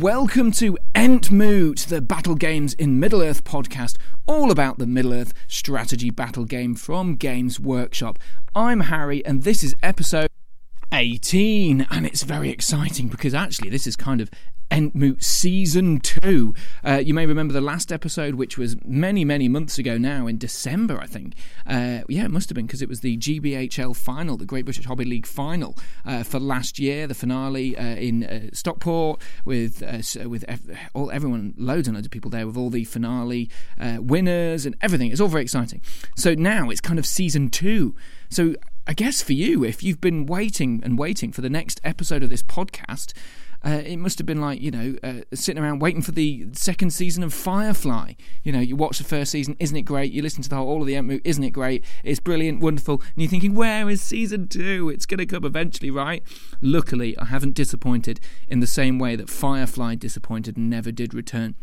Welcome to Entmoot, the Battle Games in Middle Earth podcast, all about the Middle Earth strategy battle game from Games Workshop. I'm Harry and this is episode 18 and it's very exciting because actually this is kind of Entmoot Season 2. Uh, you may remember the last episode, which was many, many months ago now, in December, I think. Uh, yeah, it must have been because it was the GBHL final, the Great British Hobbit League final uh, for last year, the finale uh, in uh, Stockport with uh, with ev- all everyone, loads and loads of people there with all the finale winners and everything. It's all very exciting. So now it's kind of Season 2. So I guess for you, if you've been waiting and waiting for the next episode of this podcast, uh, it must have been like you know uh, sitting around waiting for the second season of Firefly. You know, you watch the first season, isn't it great? You listen to the whole all of the Entmoot, isn't it great? It's brilliant, wonderful, and you're thinking, where is season two? It's going to come eventually, right? Luckily, I haven't disappointed in the same way that Firefly disappointed and never did return.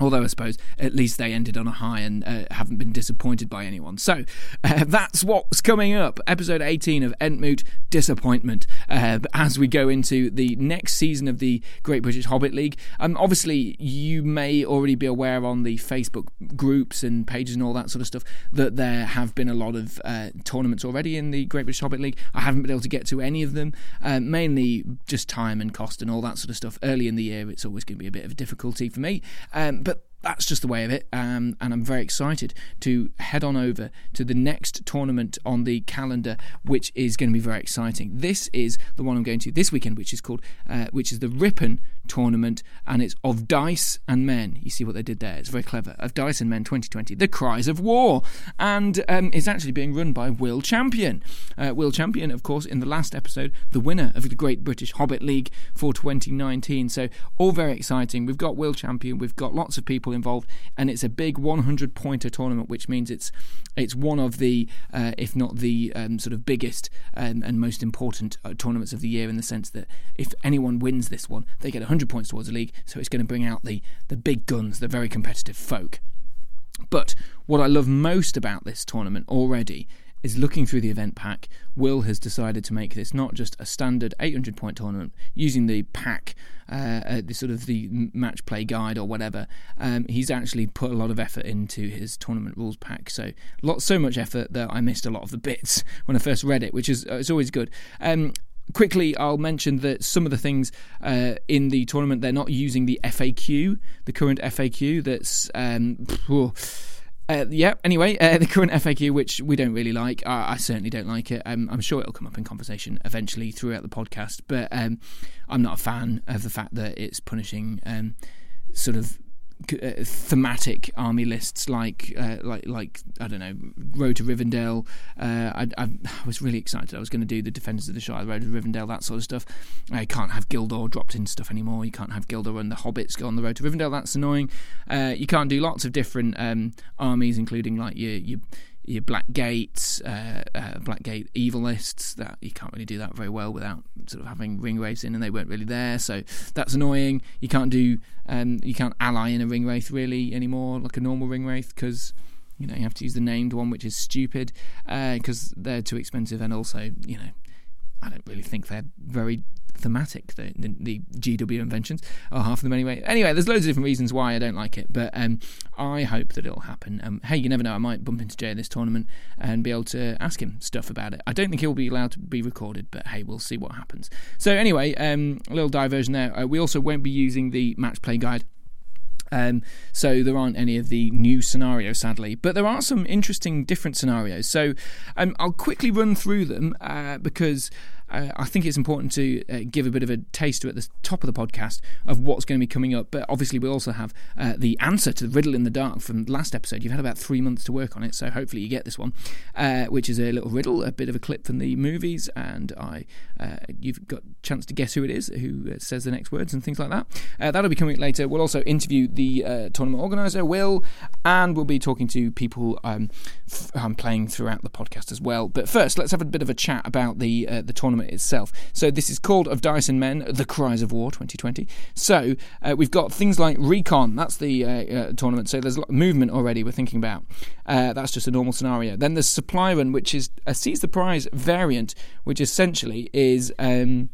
Although I suppose at least they ended on a high and uh, haven't been disappointed by anyone. So uh, that's what's coming up. Episode 18 of Entmoot Disappointment. Uh, as we go into the next season of the Great British Hobbit League. Um, obviously, you may already be aware on the Facebook groups and pages and all that sort of stuff that there have been a lot of uh, tournaments already in the Great British Hobbit League. I haven't been able to get to any of them, uh, mainly just time and cost and all that sort of stuff. Early in the year, it's always going to be a bit of a difficulty for me. Um, but that's just the way of it. Um, and I'm very excited to head on over to the next tournament on the calendar, which is going to be very exciting. This is the one I'm going to this weekend, which is called, uh, which is the Ripon tournament, and it's of dice and men. You see what they did there? It's very clever. Of dice and men 2020, the cries of war, and um, it's actually being run by Will Champion. Uh, Will Champion, of course, in the last episode, the winner of the Great British Hobbit League for 2019. So all very exciting. We've got Will Champion. We've got lots of people involved, and it's a big 100 pointer tournament, which means it's it's one of the, uh, if not the um, sort of biggest um, and most important uh, tournaments of the year in the sense that if anyone wins this one, they get 100 100 points towards the league, so it's going to bring out the, the big guns, the very competitive folk. But what I love most about this tournament already is looking through the event pack. Will has decided to make this not just a standard 800 point tournament using the pack, uh, uh, the sort of the match play guide or whatever. Um, he's actually put a lot of effort into his tournament rules pack. So lot, so much effort that I missed a lot of the bits when I first read it, which is uh, it's always good. Um, quickly, I'll mention that some of the things uh, in the tournament they're not using the FAQ, the current FAQ. That's um, uh, yeah. Anyway, uh, the current FAQ, which we don't really like, I, I certainly don't like it. Um, I'm sure it'll come up in conversation eventually throughout the podcast, but um, I'm not a fan of the fact that it's punishing um, sort of thematic army lists like uh, like like I don't know Road to Rivendell. Uh, I, I, was really excited. I was going to do the Defenders of the Shire, Road to Rivendell, that sort of stuff. I can't have Gildor dropped in stuff anymore. You can't have Gildor and the Hobbits go on the Road to Rivendell. That's annoying. Uh, you can't do lots of different um, armies, including like your your your black gates, uh, uh, black gate evil lists. That you can't really do that very well without sort of having ringwraiths in, and they weren't really there, so that's annoying. You can't do, um, you can't ally in a ring ringwraith really anymore, like a normal ring ringwraith, because you know you have to use the named one, which is stupid, because uh, they're too expensive, and also you know I don't really think they're very thematic. The, the, the, GW inventions are half of them anyway. Anyway, there's loads of different reasons why I don't like it, but um, I hope that it'll happen. Um, hey, you never know. I might bump into Jay at this tournament and be able to ask him stuff about it. I don't think he'll be allowed to be recorded, but hey, we'll see what happens. So anyway, um, a little diversion there. Uh, we also won't be using the match play guide. Um, so there aren't any of the new scenarios, sadly, but there are some interesting different scenarios. So um, I'll quickly run through them uh, because I think it's important to uh, give a bit of a taster at the top of the podcast of what's going to be coming up. But obviously, we also have uh, the answer to the riddle in the dark from last episode. You've had about three months to work on it, so hopefully you get this one, uh, which is a little riddle, a bit of a clip from the movies, and I uh, you've got a chance to guess who it is, who uh, says the next words and things like that. that'll be coming later. We'll also interview the tournament organizer, Will, and we'll be talking to people um, f- I'm playing throughout the podcast as well. But first, let's have a bit of a chat about the the tournament itself. So this is called Of and Men, The Cries of War 2020. So uh, we've got things like Recon, that's the uh, uh, tournament. So there's a lot of movement already we're thinking about. Uh, that's just a normal scenario. Then there's Supply Run, which is a Seize the Prize variant, which essentially is. Um,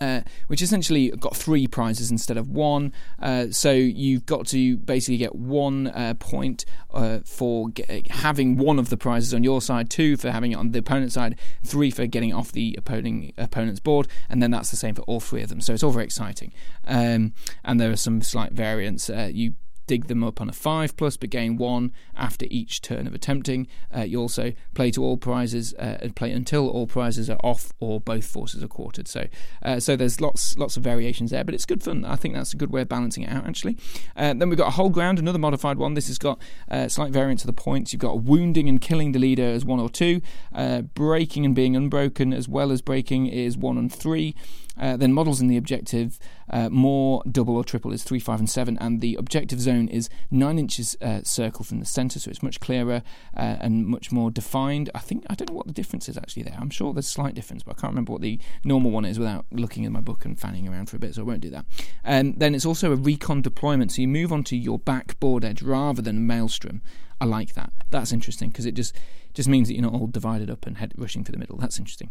uh, which essentially got three prizes instead of one. Uh, so you've got to basically get one uh, point uh, for get, having one of the prizes on your side, two for having it on the opponent's side, three for getting off the opposing opponent's board, and then that's the same for all three of them. So it's all very exciting. Um, and there are some slight variants. Uh, you dig them up on a 5 plus but gain 1 after each turn of attempting. Uh, you also play to all prizes uh, and play until all prizes are off or both forces are quartered. So uh, so there's lots lots of variations there, but it's good fun. I think that's a good way of balancing it out actually. Uh, then we've got a whole ground, another modified one. This has got uh, slight variance of the points. You've got wounding and killing the leader as 1 or 2, uh, breaking and being unbroken as well as breaking is 1 and 3. Uh, then models in the objective, uh, more double or triple is 3, 5, and 7, and the objective zone is 9 inches uh, circle from the centre, so it's much clearer uh, and much more defined. I think, I don't know what the difference is actually there. I'm sure there's a slight difference, but I can't remember what the normal one is without looking in my book and fanning around for a bit, so I won't do that. Um, then it's also a recon deployment, so you move onto your back board edge rather than maelstrom. I like that. That's interesting because it just just means that you're not all divided up and head rushing for the middle. That's interesting.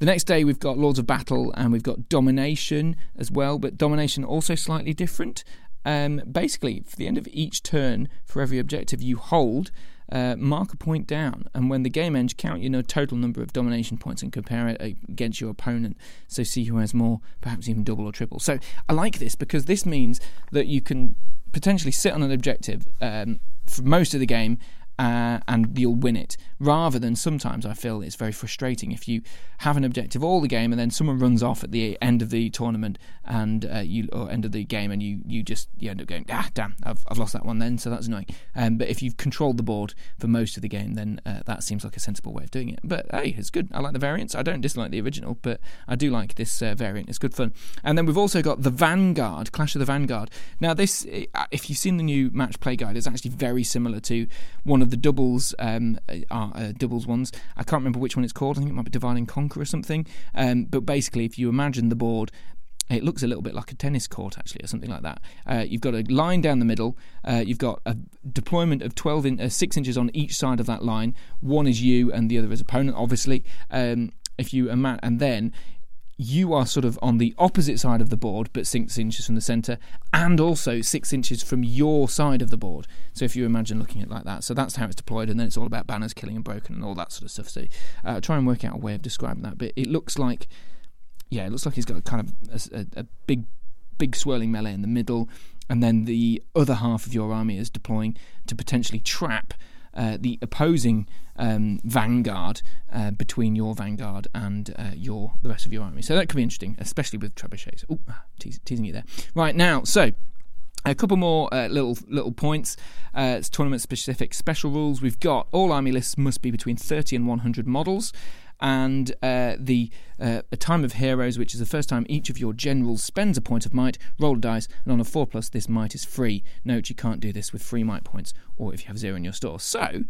The next day we've got Lords of Battle and we've got Domination as well, but Domination also slightly different. Um, basically, for the end of each turn, for every objective you hold, uh, mark a point down, and when the game ends, count your total number of domination points and compare it against your opponent. So see who has more, perhaps even double or triple. So I like this because this means that you can potentially sit on an objective um, for most of the game uh, and you'll win it. Rather than sometimes I feel it's very frustrating if you have an objective all the game and then someone runs off at the end of the tournament and uh, you or end of the game and you you just you end up going ah damn I've, I've lost that one then so that's annoying. Um, but if you've controlled the board for most of the game then uh, that seems like a sensible way of doing it. But hey, it's good. I like the variants. I don't dislike the original, but I do like this uh, variant. It's good fun. And then we've also got the Vanguard, Clash of the Vanguard. Now this, if you've seen the new match play guide, it's actually very similar to one of the doubles um, uh, doubles ones. I can't remember which one it's called. I think it might be Divide and Conquer or something. Um, but basically, if you imagine the board it looks a little bit like a tennis court, actually, or something like that. Uh, you've got a line down the middle. Uh, you've got a deployment of 12 in, uh, six inches on each side of that line. One is you, and the other is opponent. Obviously, um, if you ima- and then you are sort of on the opposite side of the board, but six inches from the centre, and also six inches from your side of the board. So if you imagine looking at it like that, so that's how it's deployed, and then it's all about banners killing and broken and all that sort of stuff. So uh, try and work out a way of describing that. But it looks like, yeah, it looks like he's got a kind of a, a, a big, big swirling melee in the middle, and then the other half of your army is deploying to potentially trap uh, the opposing um, vanguard uh, between your vanguard and uh, your the rest of your army. So that could be interesting, especially with trebuchets. Oh, teas- teasing you there. Right now, so a couple more uh, little little points. Uh, it's tournament specific special rules. We've got all army lists must be between 30 and 100 models and uh, the uh, a time of heroes, which is the first time each of your generals spends a point of might. Roll a dice, and on a four plus, this might is free. Note you can't do this with free might points, or if you have zero in your store. So,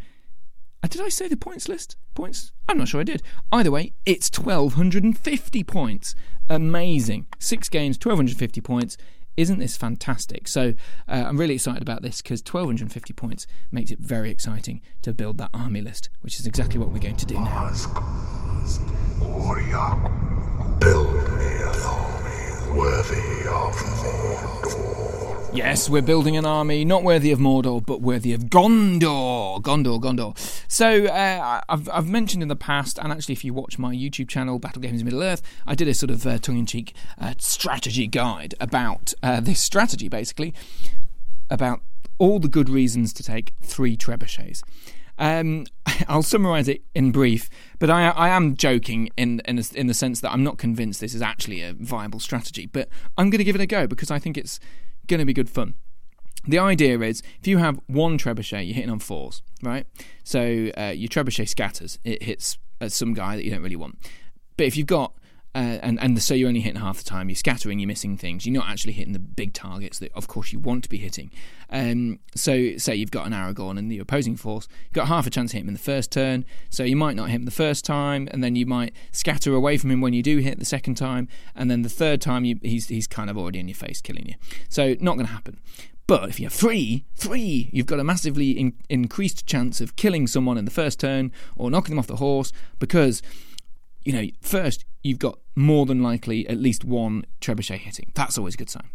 uh, did I say the points list? Points? I'm not sure I did. Either way, it's 1250 points. Amazing. Six games, 1250 points. Isn't this fantastic? So uh, I'm really excited about this because 1250 points makes it very exciting to build that army list, which is exactly what we're going to do now. Build me army worthy of. Yes, we're building an army not worthy of Mordor, but worthy of Gondor. Gondor, Gondor. So uh, I've, I've mentioned in the past, and actually, if you watch my YouTube channel, Battle Games Middle Earth, I did a sort of uh, tongue-in-cheek uh, strategy guide about uh, this strategy, basically about all the good reasons to take three trebuchets. Um, I'll summarise it in brief, but I, I am joking in in, in the sense that I'm not convinced this is actually a viable strategy. But I'm going to give it a go because I think it's going to be good fun. The idea is if you have one trebuchet, you're hitting on fours, right? So uh, your trebuchet scatters, it hits uh, some guy that you don't really want. But if you've got uh, and and so you're only hitting half the time. You're scattering. You're missing things. You're not actually hitting the big targets that, of course, you want to be hitting. Um, so, say you've got an Aragorn and the opposing force, you've got half a chance to hit him in the first turn. So you might not hit him the first time, and then you might scatter away from him when you do hit the second time, and then the third time you, he's he's kind of already in your face, killing you. So not going to happen. But if you have three, three, you've got a massively in, increased chance of killing someone in the first turn or knocking them off the horse because you know, first you've got more than likely at least one trebuchet hitting. That's always a good sign.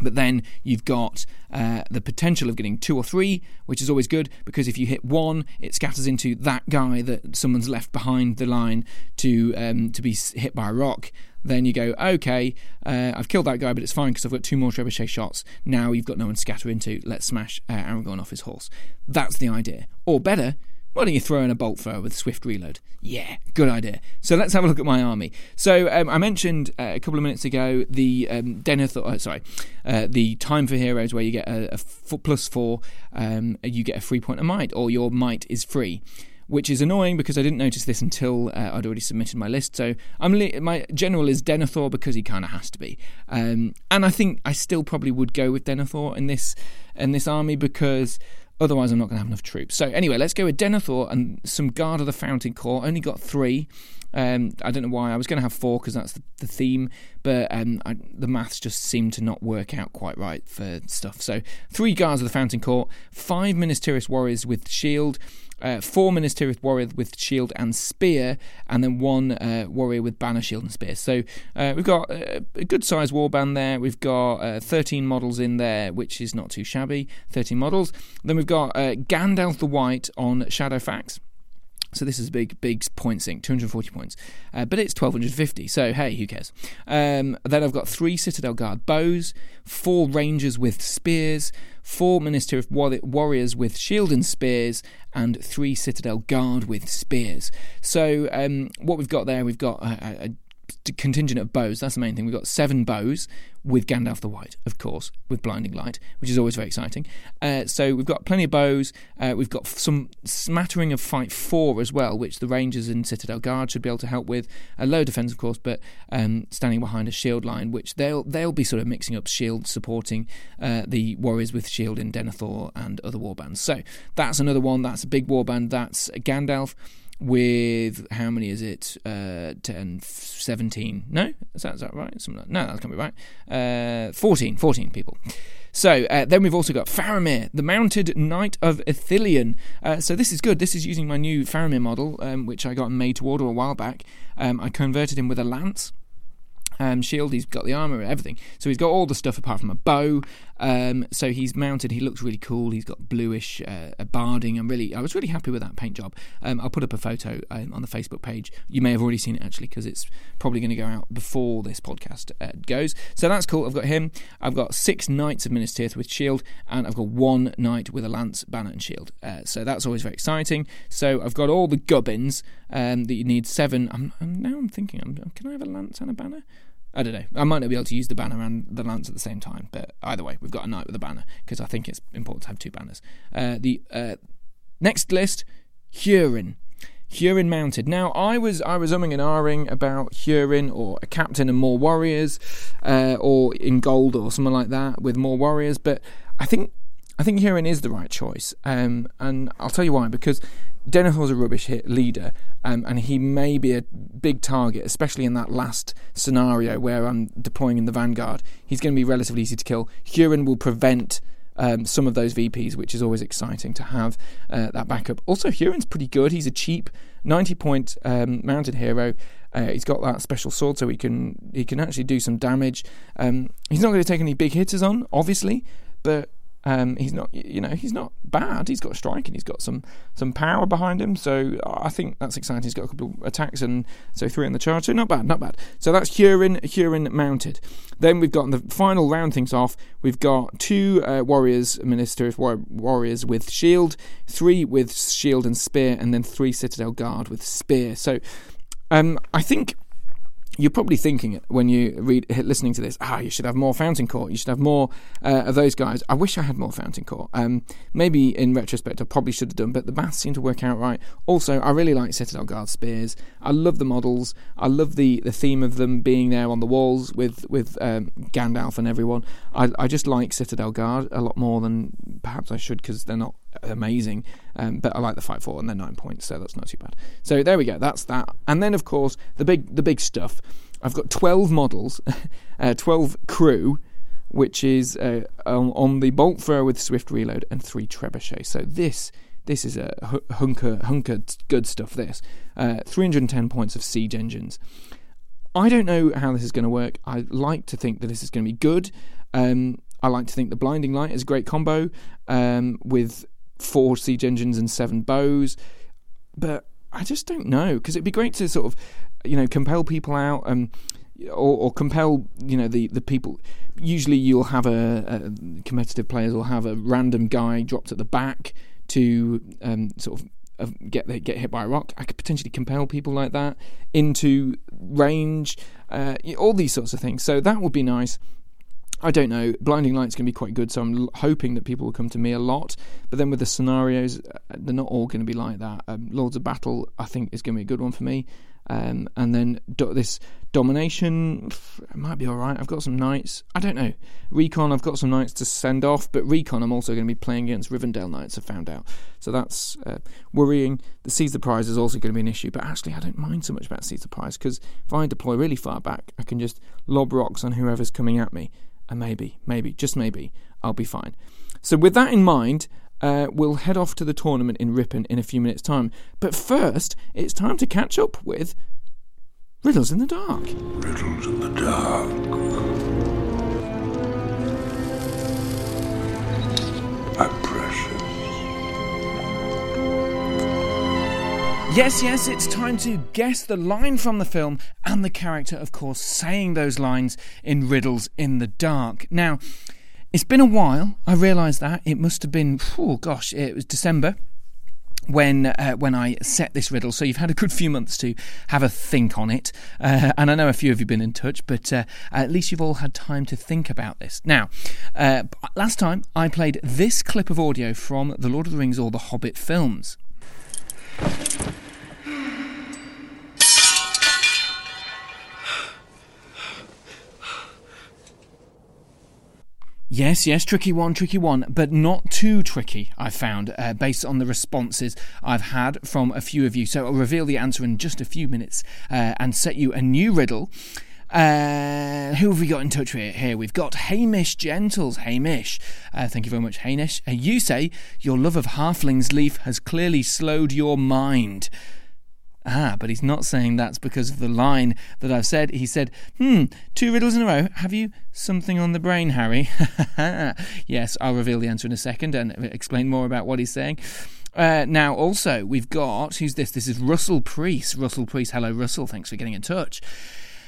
But then you've got uh, the potential of getting two or three, which is always good because if you hit one, it scatters into that guy that someone's left behind the line to um, to be hit by a rock. Then you go, okay, uh, I've killed that guy, but it's fine because I've got two more trebuchet shots. Now you've got no one to scatter into. Let's smash uh, Aragorn off his horse. That's the idea. Or better, why don't you throw in a bolt thrower with swift reload? Yeah, good idea. So let's have a look at my army. So um, I mentioned uh, a couple of minutes ago the um, Denethor, uh, sorry, uh, the time for heroes where you get a, a f- plus four, um, you get a free point of might, or your might is free. Which is annoying because I didn't notice this until uh, I'd already submitted my list. So I'm li- my general is Denethor because he kind of has to be, um, and I think I still probably would go with Denethor in this in this army because Otherwise, I'm not going to have enough troops. So, anyway, let's go with Denethor and some Guard of the Fountain Court. Only got three. Um, I don't know why. I was going to have four because that's the, the, theme, but um, I, the maths just seemed to not work out quite right for stuff. So, three Guards of the Fountain Court, five Minas Tirith Warriors with Shield, uh, four Minas Tirith warrior with shield and spear, and then one uh, warrior with banner, shield, and spear. So uh, we've got a, a good sized warband there. We've got uh, 13 models in there, which is not too shabby. 13 models. Then we've got uh, Gandalf the White on Shadowfax. So this is a big, big point sink, 240 points. Uh, but it's 1250, so hey, who cares? Um, then I've got three Citadel Guard bows, four Rangers with spears, four Minas Tirith warriors with shield and spears, and three Citadel Guard with spears. So um, what we've got there, we've got a, a contingent of bows. That's the main thing. We've got seven bows with Gandalf the White, of course, with Blinding Light, which is always very exciting. Uh, so we've got plenty of bows. Uh, we've got some smattering of Fight 4 as well, which the Rangers and Citadel Guard should be able to help with. A low defense, of course, but um, standing behind a shield line, which they'll they'll be sort of mixing up shield, supporting uh, the Warriors with shield in Denethor and other warbands. So that's another one. That's a big warband. That's Gandalf with how many is it? Uh, 10, 17. No? Is that, is that right? Something like, no, that can't be right. Uh, 14, 14 people. So uh, then we've also got Faramir, the mounted knight of Ithilien. Uh, so this is good. This is using my new Faramir model, um, which I got made to order a while back. Um, I converted him with a lance um, shield. He's got the armor, everything. So he's got all the stuff apart from a bow. Um, so he's mounted. He looks really cool. He's got bluish uh, barding. I'm really, I was really happy with that paint job. Um, I'll put up a photo um, on the Facebook page. You may have already seen it actually because it's probably going to go out before this podcast uh, goes. So that's cool. I've got him. I've got six knights of Minas Tirith with shield, and I've got one knight with a lance, banner, and shield. Uh, so that's always very exciting. So I've got all the gubbins um, that you need. Seven. I'm, I'm, now I'm thinking. I'm, can I have a lance and a banner? I don't know. I might not be able to use the banner and the lance at the same time, but either way, we've got a knight with a banner because I think it's important to have two banners. Uh, the uh, next list, Hurin. Hurin mounted. Now, I was I was umming and ahhing about Hurin or a captain and more warriors, uh, or Ingold or something like that with more warriors, but I think I think Hurin is the right choice, um, and I'll tell you why. Because Denethor's a rubbish hit leader, um, and he may be a big target, especially in that last scenario where I'm deploying in the vanguard. He's going to be relatively easy to kill. Hurin will prevent um, some of those VPs, which is always exciting to have uh, that backup. Also, Hurin's pretty good. He's a cheap 90 point um, mounted hero. Uh, he's got that special sword, so he can he can actually do some damage. Um, he's not going to take any big hitters on, obviously, but um, he's not, you know, he's not bad. He's got a strike and he's got some some power behind him. So I think that's exciting. He's got a couple of attacks and so three in the charge. So not bad, not bad. So that's Hurin, Hurin mounted. Then we've got the final round things off. We've got two uh, warriors, ministers, war- warriors with shield, three with shield and spear, and then three citadel guard with spear. So um, I think you're probably thinking when you read listening to this, ah, you should have more Fountain Court. You should have more uh, of those guys. I wish I had more Fountain Court. Um, maybe in retrospect, I probably should have done, but the maths seem to work out right. Also, I really like Citadel Guard spears. I love the models. I love the, the theme of them being there on the walls with with um, Gandalf and everyone. I, I just like Citadel Guard a lot more than perhaps I should because they're not amazing. Um, but I like the fight four and they're nine points, so that's not too bad. So there we go. That's that. And then of course the big the big stuff. I've got twelve models, uh, twelve crew, which is uh, on, on, the bolt thrower with swift reload and three trebuchets. So this this is a hunker hunker good stuff. This uh, 310 points of siege engines. I don't know how this is going to work. I like to think that this is going to be good. Um, I like to think the blinding light is a great combo um, with four siege engines and seven bows, but I just don't know because it'd be great to sort of you know compel people out. and. or, or, compel you know the, the people usually you'll have a, a, competitive players will have a random guy dropped at the back to um, sort of uh, get get hit by a rock. I could potentially compel people like that into range, uh, all these sorts of things. So that would be nice. I don't know. Blinding Light's going to be quite good, so I'm hoping that people will come to me a lot. But then with the scenarios, uh, they're not all going to be like that. Um, Lords of Battle, I think, is going to be a good one for me. Um, and then do- this domination might be all right. I've got some knights. I don't know. Recon, I've got some knights to send off, but Recon, I'm also going to be playing against Rivendell knights. I found out, so that's uh, worrying. The seize the prize is also going to be an issue, but actually, I don't mind so much about seize the prize because if I deploy really far back, I can just lob rocks on whoever's coming at me, and maybe, maybe, just maybe, I'll be fine. So with that in mind, uh, we'll head off to the tournament in Ripon in a few minutes' time. But first, it's time to catch up with Riddles in the Dark. Riddles in the Dark. Yes, yes, it's time to guess the line from the film and the character, of course, saying those lines in Riddles in the Dark. Now, it's been a while. I realise that. It must have been, oh gosh, it was December when uh, when I set this riddle. So you've had a good few months to have a think on it, uh, and I know a few of you've been in touch, but uh, at least you've all had time to think about this. Now, uh, last time I played this clip of audio from the Lord of the Rings or the Hobbit films. Yes, yes, tricky one, tricky one, but not too tricky, I found, uh, based on the responses I've had from a few of you. So I'll reveal the answer in just a few minutes uh, and set you a new riddle. Uh, who have we got in touch with here? We've got Hamish Gentles. Hamish, uh, thank you very much, Hamish. Uh, you say your love of halflings leaf has clearly slowed your mind. Ah, but he's not saying that's because of the line that I've said. He said, Hmm, two riddles in a row. Have you something on the brain, Harry? yes, I'll reveal the answer in a second and explain more about what he's saying. Uh, now, also, we've got, who's this? This is Russell Priest. Russell Priest, hello, Russell. Thanks for getting in touch.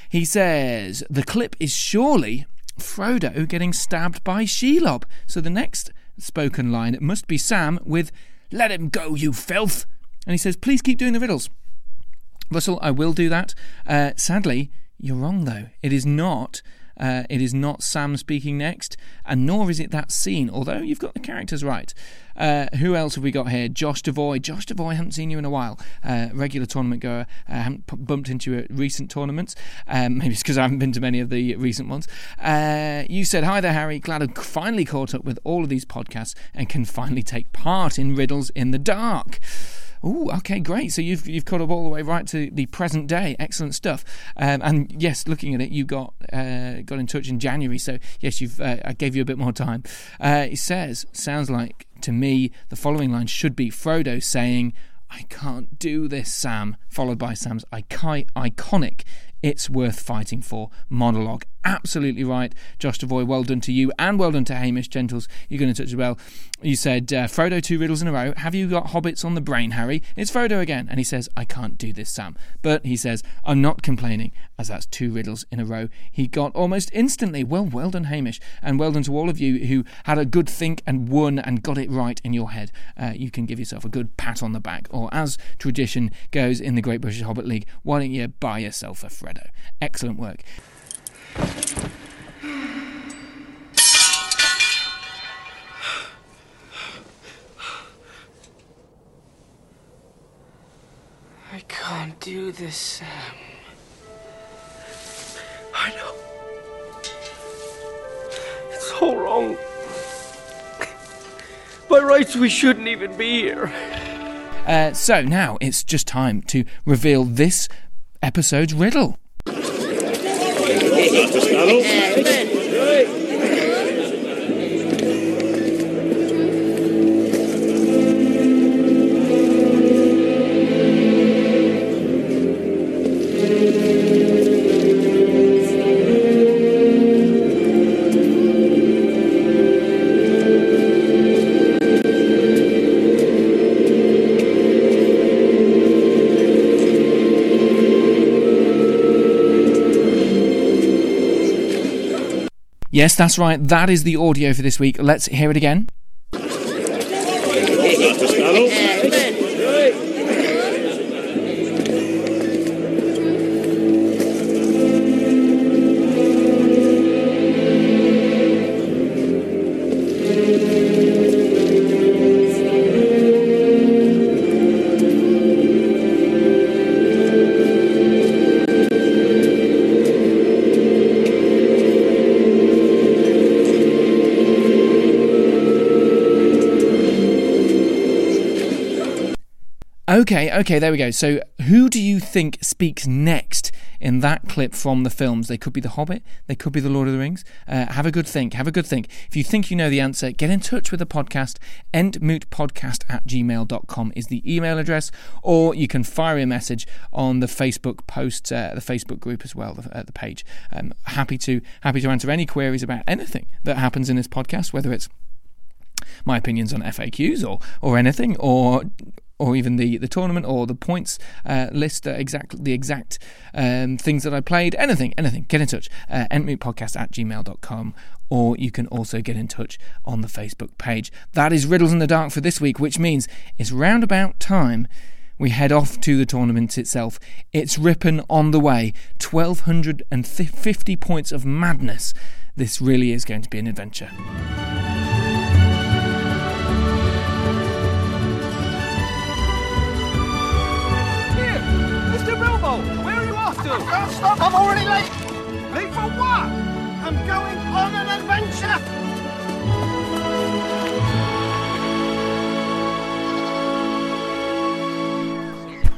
He says, The clip is surely Frodo getting stabbed by Shelob. So the next spoken line must be Sam with, Let him go, you filth. And he says, Please keep doing the riddles. Russell, I will do that. Uh, sadly, you're wrong though. It is not. Uh, it is not Sam speaking next, and nor is it that scene, although you've got the characters right. Uh, who else have we got here? Josh Devoy. Josh Devoy, I haven't seen you in a while. Uh, regular tournament goer. I haven't p- bumped into you at recent tournaments. Um, maybe it's because I haven't been to many of the recent ones. Uh, you said, Hi there, Harry. Glad I've finally caught up with all of these podcasts and can finally take part in Riddles in the Dark. Oh, okay, great. So you've you've caught up all the way right to the present day. Excellent stuff. Um, and yes, looking at it, you got uh, got in touch in January. So yes, you've uh, I gave you a bit more time. Uh, it says sounds like to me the following line should be Frodo saying. I can't do this, Sam, followed by Sam's iconic it's worth fighting for monologue. Absolutely right, Josh Devoy. Well done to you, and well done to Hamish Gentles. You're going to touch the bell. You said uh, Frodo two riddles in a row. Have you got hobbits on the brain, Harry? It's Frodo again, and he says, "I can't do this, Sam." But he says, "I'm not complaining, as that's two riddles in a row." He got almost instantly. Well, well done, Hamish, and well done to all of you who had a good think and won and got it right in your head. Uh, you can give yourself a good pat on the back, or as tradition goes in the Great British Hobbit League, why don't you buy yourself a Frodo? Excellent work. I can't do this, Sam. I know. It's all wrong. By rights, we shouldn't even be here. Uh, so now it's just time to reveal this episode's riddle. ¿Has? Yes, that's right. That is the audio for this week. Let's hear it again. Okay, okay, there we go. So, who do you think speaks next in that clip from the films? They could be The Hobbit, they could be The Lord of the Rings. Uh, have a good think, have a good think. If you think you know the answer, get in touch with the podcast. Entmootpodcast at gmail.com is the email address, or you can fire a message on the Facebook post, uh, the Facebook group as well, the, uh, the page. Um, happy to happy to answer any queries about anything that happens in this podcast, whether it's my opinions on FAQs or or anything, or or even the, the tournament or the points uh, list, uh, exact, the exact um, things that I played, anything, anything, get in touch. Uh, entmootpodcast at gmail.com or you can also get in touch on the Facebook page. That is Riddles in the Dark for this week, which means it's roundabout time we head off to the tournament itself. It's Ripon on the way, 1250 points of madness. This really is going to be an adventure. Stop, I'm already late. Late for what? I'm going on an adventure.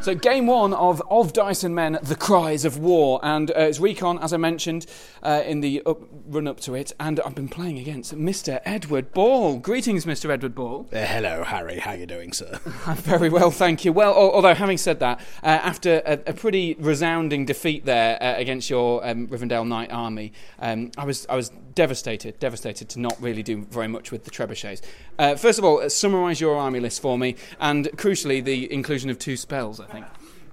So, game one of of Dice and Men, The Cries of War, and uh, it's Recon, as I mentioned uh, in the up, run up to it, and I've been playing against Mr. Edward Ball. Greetings, Mr. Edward Ball. Uh, hello, Harry. How are you doing, sir? I'm very well, thank you. Well, although having said that, uh, after a, a pretty resounding defeat there uh, against your um, Rivendell Knight army, um, I was I was devastated, devastated to not really do very much with the trebuchets. Uh, first of all, uh, summarise your army list for me, and crucially, the inclusion of two spells. I think.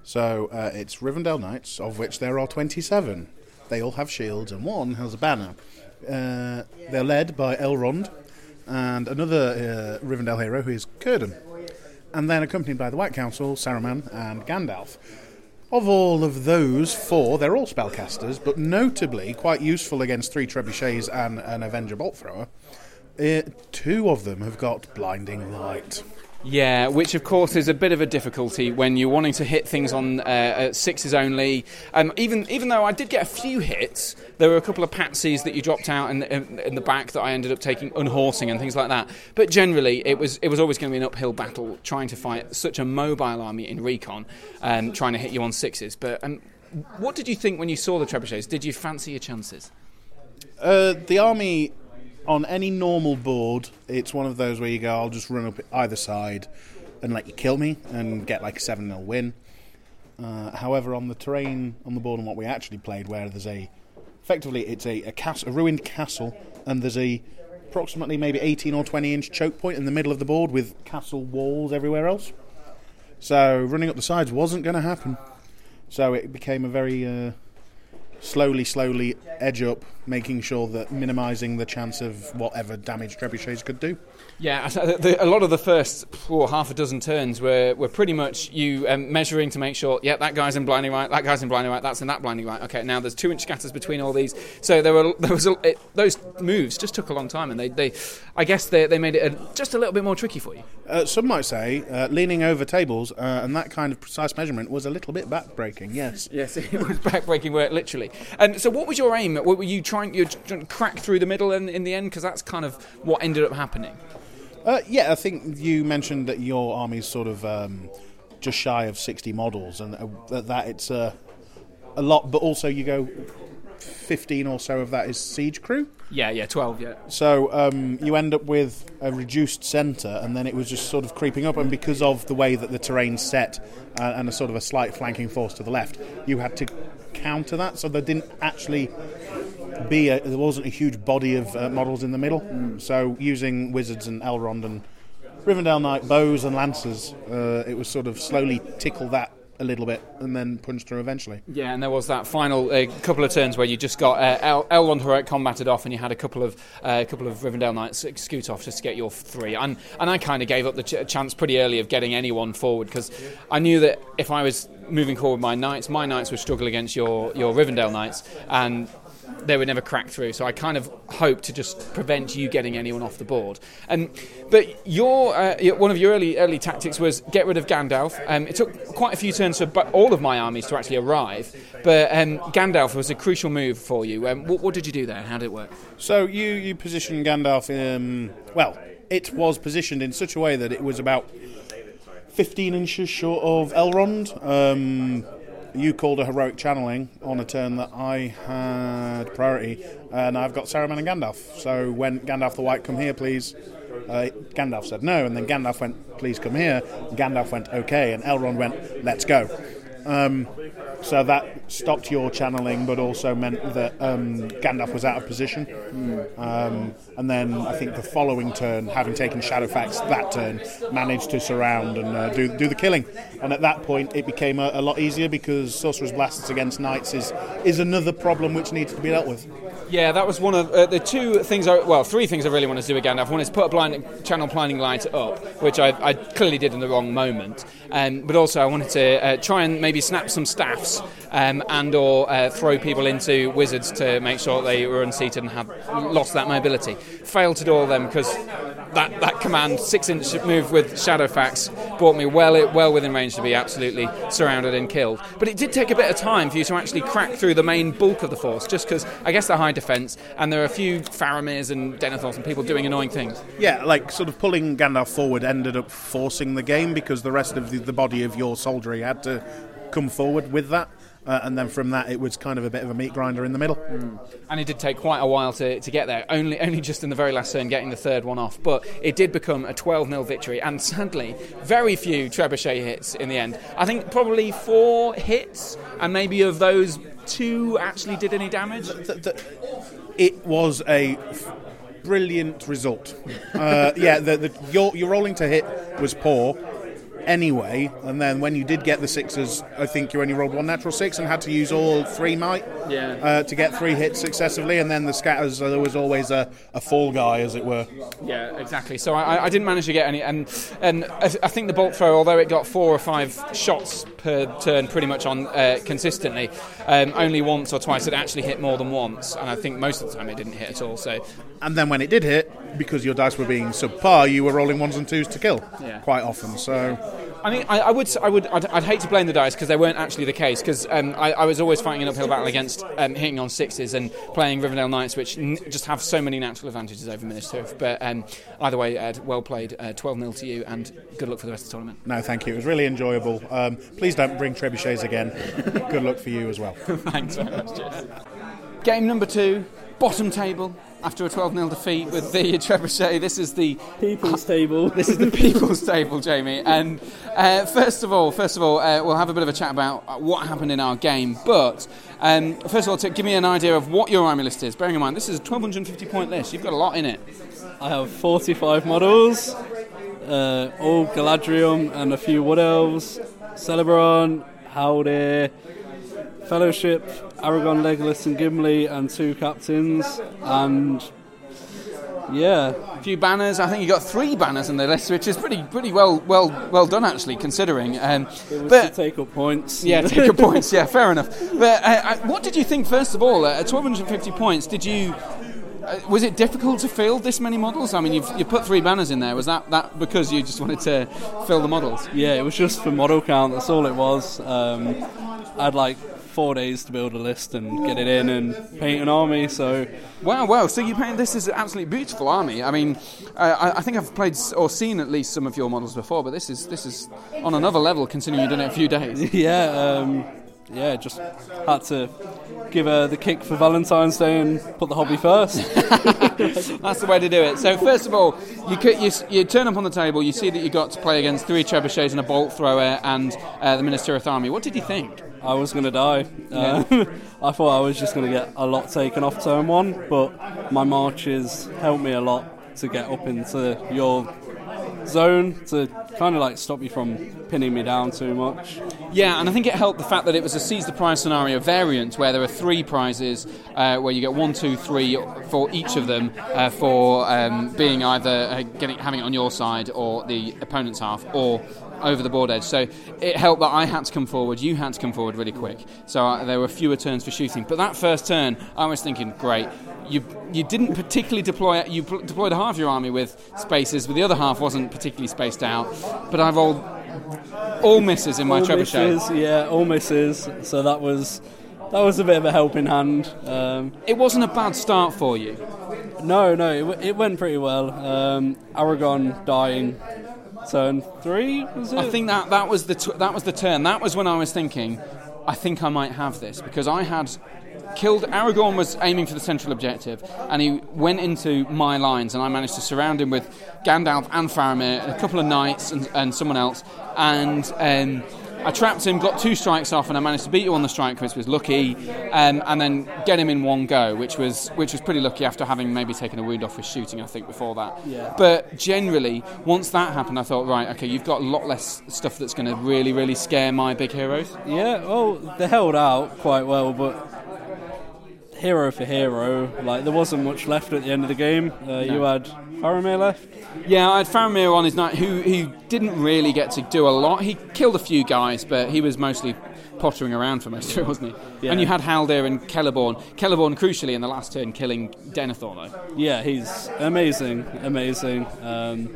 So uh, it's Rivendell Knights, of which there are 27. They all have shields, and one has a banner. Uh, they're led by Elrond and another uh, Rivendell hero who is Círdan, and then accompanied by the White Council, Saruman, and Gandalf. Of all of those four, they're all spellcasters, but notably quite useful against three trebuchets and an Avenger bolt thrower. Uh, two of them have got blinding light. Yeah, which of course is a bit of a difficulty when you're wanting to hit things on uh, sixes only. Um, even even though I did get a few hits, there were a couple of patsies that you dropped out in, in, in the back that I ended up taking unhorsing and things like that. But generally, it was it was always going to be an uphill battle trying to fight such a mobile army in recon, um, trying to hit you on sixes. But um, what did you think when you saw the trebuchets? Did you fancy your chances? Uh, the army on any normal board, it's one of those where you go, I'll just run up either side and let you kill me and get like a 7 0 win. Uh, however, on the terrain on the board and what we actually played, where there's a effectively it's a, a, cas- a ruined castle and there's a approximately maybe 18 or 20 inch choke point in the middle of the board with castle walls everywhere else. So running up the sides wasn't going to happen. So it became a very uh, slowly, slowly edge up, making sure that minimising the chance of whatever damage trebuchets could do. Yeah, a lot of the first oh, half a dozen turns were, were pretty much you um, measuring to make sure, yeah, that guy's in blinding right, that guy's in blinding right, that's in that blinding right. Okay, now there's two inch scatters between all these. So there were there was a, it, those moves just took a long time, and they, they I guess they, they made it a, just a little bit more tricky for you. Uh, some might say uh, leaning over tables uh, and that kind of precise measurement was a little bit backbreaking. Yes. Yes, it was backbreaking work, literally. And so, what was your aim? What were you trying? You trying to crack through the middle in, in the end? Because that's kind of what ended up happening. Uh, yeah, I think you mentioned that your army's sort of um, just shy of 60 models, and uh, that it's uh, a lot, but also you go 15 or so of that is siege crew. Yeah, yeah, 12, yeah. So um, you end up with a reduced centre, and then it was just sort of creeping up, and because of the way that the terrain's set uh, and a sort of a slight flanking force to the left, you had to counter that, so there didn't actually be a, there wasn't a huge body of uh, models in the middle. Mm. So using wizards and Elrond and Rivendell Knight bows and lancers, uh, it was sort of slowly tickle that a little bit and then punch through eventually. Yeah, and there was that final uh, couple of turns where you just got uh, El- Elrond heroic combated off, and you had a couple of uh, a couple of Rivendell knights scoot off just to get your three. And and I kind of gave up the ch- chance pretty early of getting anyone forward because I knew that if I was moving forward my knights, my knights would struggle against your your Rivendell knights, and they would never crack through. So I kind of hope to just prevent you getting anyone off the board. And but your uh, one of your early early tactics was get rid of Gandalf. Um, it took quite a few turns for all of my armies to actually arrive, but um, Gandalf was a crucial move for you. Um, what, what did you do there? How did it work? So you you position Gandalf in well, it was positioned in such a way that it was about 15 inches short of Elrond. Um, you called a heroic channeling on a turn that I had priority, and I've got Saruman and Gandalf. So when Gandalf the White, come here, please. Uh, Gandalf said no, and then Gandalf went, please come here. Gandalf went, okay, and Elrond went, let's go. Um, so that stopped your channeling, but also meant that um, Gandalf was out of position. Um, and then I think the following turn, having taken Shadowfax that turn, managed to surround and uh, do, do the killing. And at that point, it became a, a lot easier because Sorcerer's Blasts against Knights is, is another problem which needs to be dealt with. Yeah, that was one of uh, the two things. I, well, three things I really wanted to do with Gandalf. One is put a blind channel blinding light up, which I, I clearly did in the wrong moment. Um, but also, I wanted to uh, try and maybe snap some staffs um, and or uh, throw people into wizards to make sure they were unseated and had lost that mobility. Failed to do all them because that, that command six inch move with Shadowfax brought me well well within range to be absolutely surrounded and killed. But it did take a bit of time for you to actually crack through the main bulk of the force, just because I guess they're high defence and there are a few Faramir's and Denethors and people doing annoying things. Yeah, like sort of pulling Gandalf forward ended up forcing the game because the rest of the, the body of your soldiery had to come forward with that. Uh, and then from that, it was kind of a bit of a meat grinder in the middle. And it did take quite a while to, to get there, only only just in the very last turn getting the third one off. But it did become a 12 0 victory, and sadly, very few trebuchet hits in the end. I think probably four hits, and maybe of those, two actually did any damage. Th- th- it was a f- brilliant result. Uh, yeah, the, the, your, your rolling to hit was poor anyway, and then when you did get the sixes, I think you only rolled one natural six and had to use all three might Yeah. uh, to get three hits successively, and then the scatters, uh, there was always a, a fall guy, as it were. Yeah, exactly. So I, I didn't manage to get any, and and I, I think the bolt throw, although it got four or five shots per turn, pretty much on uh, consistently, um, only once or twice it actually hit more than once, and I think most of the time it didn't hit at all. So And then when it did hit, because your dice were being subpar, you were rolling ones and twos to kill Yeah. quite often. So I mean, I, I would, I would, I'd, I'd hate to blame the dice because they weren't actually the case. Because um, I, I was always fighting an uphill battle against um, hitting on sixes and playing Rivendell Knights, which n- just have so many natural advantages over Minas Tirith. But um, either way, Ed, well played, uh, twelve 0 to you, and good luck for the rest of the tournament. no, thank you. It was really enjoyable. Um, please don't bring trebuchets again. Good luck for you as well. Thanks very much. Cheers. Game number two, bottom table. After a 12 0 defeat with the Trebuchet, this is the People's table. This is the people's table, Jamie. And uh, first of all, first of all, uh, we'll have a bit of a chat about what happened in our game. But um, first of all, to give me an idea of what your army list is. Bearing in mind, this is a 1250 point list. You've got a lot in it. I have 45 models, uh, all Galadriel and a few Wood Elves, Celeborn, Haldir, Fellowship, Aragorn, Legolas, and Gimli, and two captains, and yeah, A few banners. I think you got three banners in the list, which is pretty pretty well well well done actually, considering. Um, but take up points. Yeah, take up points. Yeah, fair enough. But uh, uh, what did you think first of all? Uh, at 1250 points, did you? Uh, was it difficult to field this many models? I mean, you've you put three banners in there. Was that that because you just wanted to fill the models? Yeah, it was just for model count. That's all it was. Um, I'd like four days to build a list and get it in and paint an army. So Wow, wow. So you paint this is an absolutely beautiful army. I mean, I, I think I've played or seen at least some of your models before, but this is this is on another level considering you've done it a few days. yeah, um, yeah, just had to give her the kick for Valentine's Day and put the hobby first. That's the way to do it. So first of all, you, could, you you turn up on the table, you see that you got to play against three trebuchets and a bolt thrower and uh, the Minas Tirith army. What did you think? I was going to die. Uh, I thought I was just going to get a lot taken off turn one, but my marches helped me a lot to get up into your zone to kind of like stop you from pinning me down too much. Yeah, and I think it helped the fact that it was a seize the prize scenario variant where there are three prizes uh, where you get one, two, three for each of them uh, for um, being either uh, getting having it on your side or the opponent's half or over the board edge. So it helped that I had to come forward, you had to come forward really quick. So uh, there were fewer turns for shooting. But that first turn, I was thinking, great. You you didn't particularly deploy you pl- deployed half your army with spaces, but the other half wasn't particularly spaced out. But I rolled all misses in my all trebuchet. misses, yeah, all misses. So that was that was a bit of a helping hand. Um, It wasn't a bad start for you. no, no, it, w- it went pretty well. Um, Aragorn dying turn three was it? I think that that was the t- that was the turn. That was when I was thinking, I think I might have this because I had killed Aragorn was aiming for the central objective, and he went into my lines, and I managed to surround him with Gandalf and Faramir, and a couple of knights, and, and someone else, and. Um, I trapped him, got two strikes off, and I managed to beat you on the strike, which was lucky, um, and then get him in one go, which was which was pretty lucky after having maybe taken a wound off with shooting, I think, before that. Yeah. But generally, once that happened, I thought, right, okay, you've got a lot less stuff that's going to really, really scare my big heroes. Yeah, well, they held out quite well, but hero for hero, like there wasn't much left at the end of the game. Uh, You had Faramir left. Yeah, I had Faramir on his night, who who didn't really get to do a lot. He killed a few guys, but he was mostly pottering around for most of it, wasn't he? Yeah. And you had Haldir and Celeborn. Celeborn, crucially, in the last turn, killing Denethor, though. Yeah, he's amazing, amazing. Um,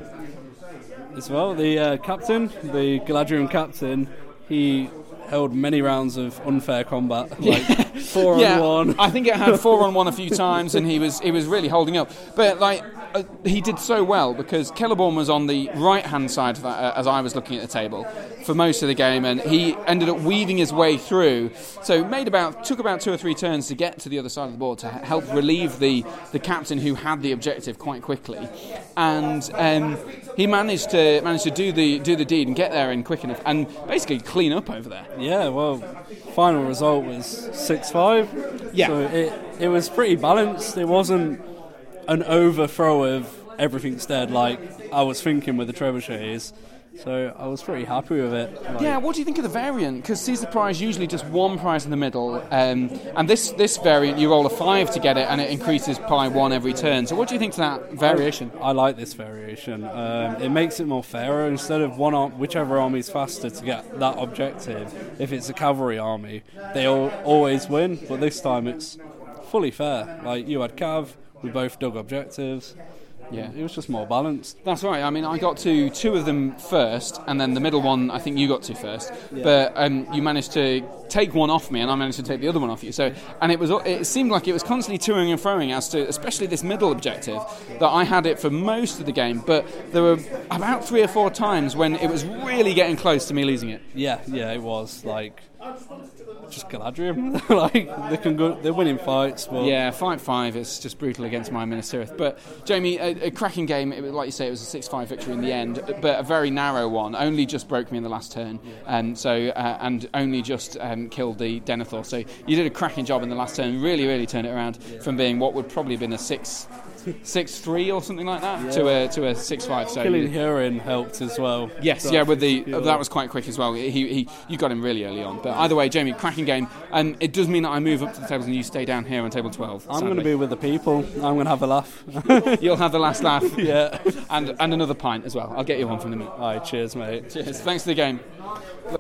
as well, the uh, captain, the Galadhrim captain, he held many rounds of unfair combat, like four yeah, on one. I think it had four on one a few times, and he was he was really holding up. But like uh, he did so well because Celeborn was on the right hand side of that, uh, as I was looking at the table for most of the game, and he ended up weaving his way through. So made about took about two or three turns to get to the other side of the board to help relieve the the captain who had the objective quite quickly, and um, he managed to managed to do the do the deed and get there in quick enough, and basically clean up over there. Yeah, well, final result was six five. Yeah. so it it was pretty balanced. It wasn't an overthrow of everything's dead like I was thinking with the trebuchets. So I was pretty happy with it. Like, Yeah, what do you think of the variant? Because Caesar prize usually just one prize in the middle, um, and this this variant you roll a five to get it, and it increases by one every turn. So what do you think to that variation? I like this variation. Um, it makes it more fairer. Instead of one, ar- whichever army is faster to get that objective. If it's a cavalry army, they all always win. But this time it's fully fair. Like you had Cav, we both dug objectives. Yeah. it was just more balanced. That's right. I mean, I got to two of them first, and then the middle one I think you got to first. But um, you managed to take one off me, and I managed to take the other one off you. So, and it was it seemed like it was constantly toing and froing as to, especially this middle objective, that I had it for most of the game. But there were about three or four times when it was really getting close to me losing it. Yeah, yeah, it was like just Galadhrim. like they can go, they're winning fights. But Yeah, fight five is just brutal against my Minas Tirith. But Jamie, a, a cracking game. It, like you say, it was a six-five victory in the end, but a very narrow one. Only just broke me in the last turn, um, so uh, and only just um, killed the Denethor. So you did a cracking job in the last turn. Really, really turned it around from being what would probably have been a six. Six three or something like that to a to a six five. So killing Hurin helped as well. Yes, So yeah, with the yeah. that was quite quick as well. He, he you got him really early on, but either way, Jamie, cracking game, and it does mean that I move up to the tables and you stay down here on table twelve. I'm going to be with the people. I'm going to have a laugh. You'll have the last laugh. yeah. and and another pint as well. I'll get you one from the minute. All right, cheers, mate. Cheers. Thanks for the game.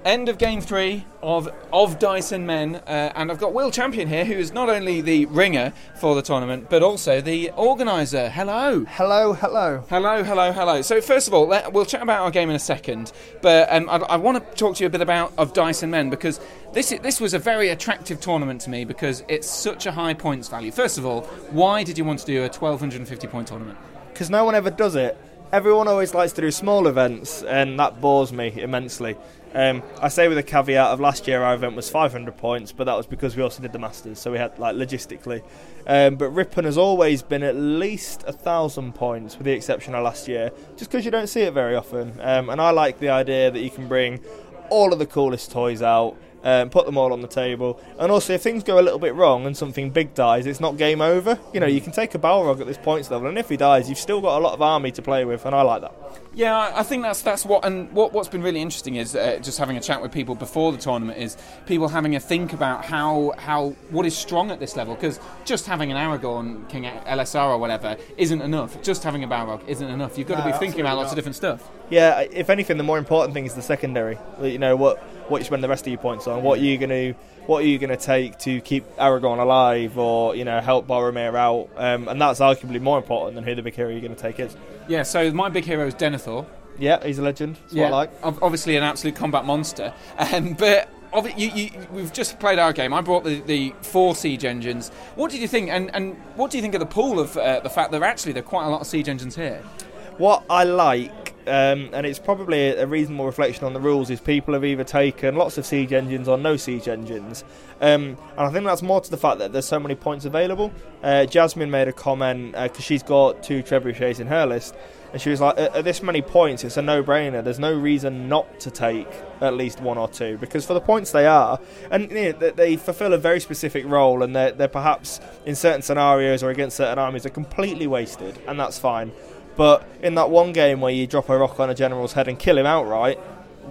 End of game three of of Dice and Men, uh, and I've got Will Champion here, who is not only the ringer for the tournament but also the organizer. Hello. Hello, hello. Hello, hello, hello. So first of all, let, we'll chat about our game in a second, but um, I, I want to talk to you a bit about of Dice and Men because this this was a very attractive tournament to me because it's such a high points value. First of all, why did you want to do a 1250 point tournament? Because no one ever does it. Everyone always likes to do small events, and that bores me immensely. Um, I say with a caveat of last year our event was 500 points, but that was because we also did the Masters, so we had like logistically. Um, but Ripon has always been at least a thousand points, with the exception of last year, just because you don't see it very often. Um, and I like the idea that you can bring all of the coolest toys out Um, put them all on the table, and also if things go a little bit wrong and something big dies, it's not game over. You know, you can take a Balrog at this points level, and if he dies, you've still got a lot of army to play with, and I like that. Yeah, I- think that's that's what and what what's been really interesting is uh, just having a chat with people before the tournament is people having a think about how how what is strong at this level because just having an Aragorn King Elessar or whatever isn't enough. Just having a Balrog isn't enough. You've got to be thinking about lots of different stuff. Yeah, if anything, the more important thing is the secondary. You know what what you spend the rest of your points on. What are you going to what are you going to take to keep Aragorn alive, or you know help Boromir out? Um, and that's arguably more important than who the big hero you're going to take is. Yeah, so my big hero is Denethor. Yeah, he's a legend. That's what I like. obviously an absolute combat monster. Um, but you, you, we've just played our game. I brought the, the four siege engines. What did you think? And, and what do you think of the pool of uh, the fact that actually there are quite a lot of siege engines here? What I like, um, and it's probably a reasonable reflection on the rules, is people have either taken lots of siege engines or no siege engines. Um, and I think that's more to the fact that there's so many points available. Uh, Jasmine made a comment because she's got two trebuchets in her list. And she was like, at, at this many points, it's a no brainer. There's no reason not to take at least one or two because for the points they are, and you know, they, they fulfill a very specific role, and they're, they're perhaps in certain scenarios or against certain armies are completely wasted, and that's fine. But in that one game where you drop a rock on a general's head and kill him outright,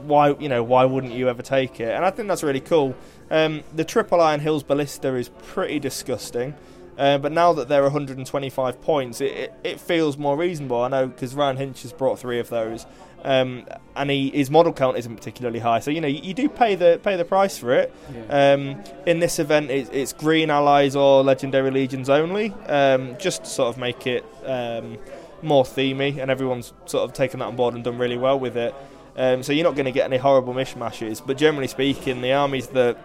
why you know why wouldn't you ever take it? And I think that's really cool. Um, the Triple Iron Hills Ballista is pretty disgusting. Uh, but now that they're 125 points, it, it, it feels more reasonable. I know because Ryan Hinch has brought three of those, um, and he, his model count isn't particularly high. So you know you, you do pay the pay the price for it. Um, in this event, it, it's green allies or legendary legions only, um, just to sort of make it um, more themey, and everyone's sort of taken that on board and done really well with it. Um, so you're not going to get any horrible mishmashes. But generally speaking, the armies that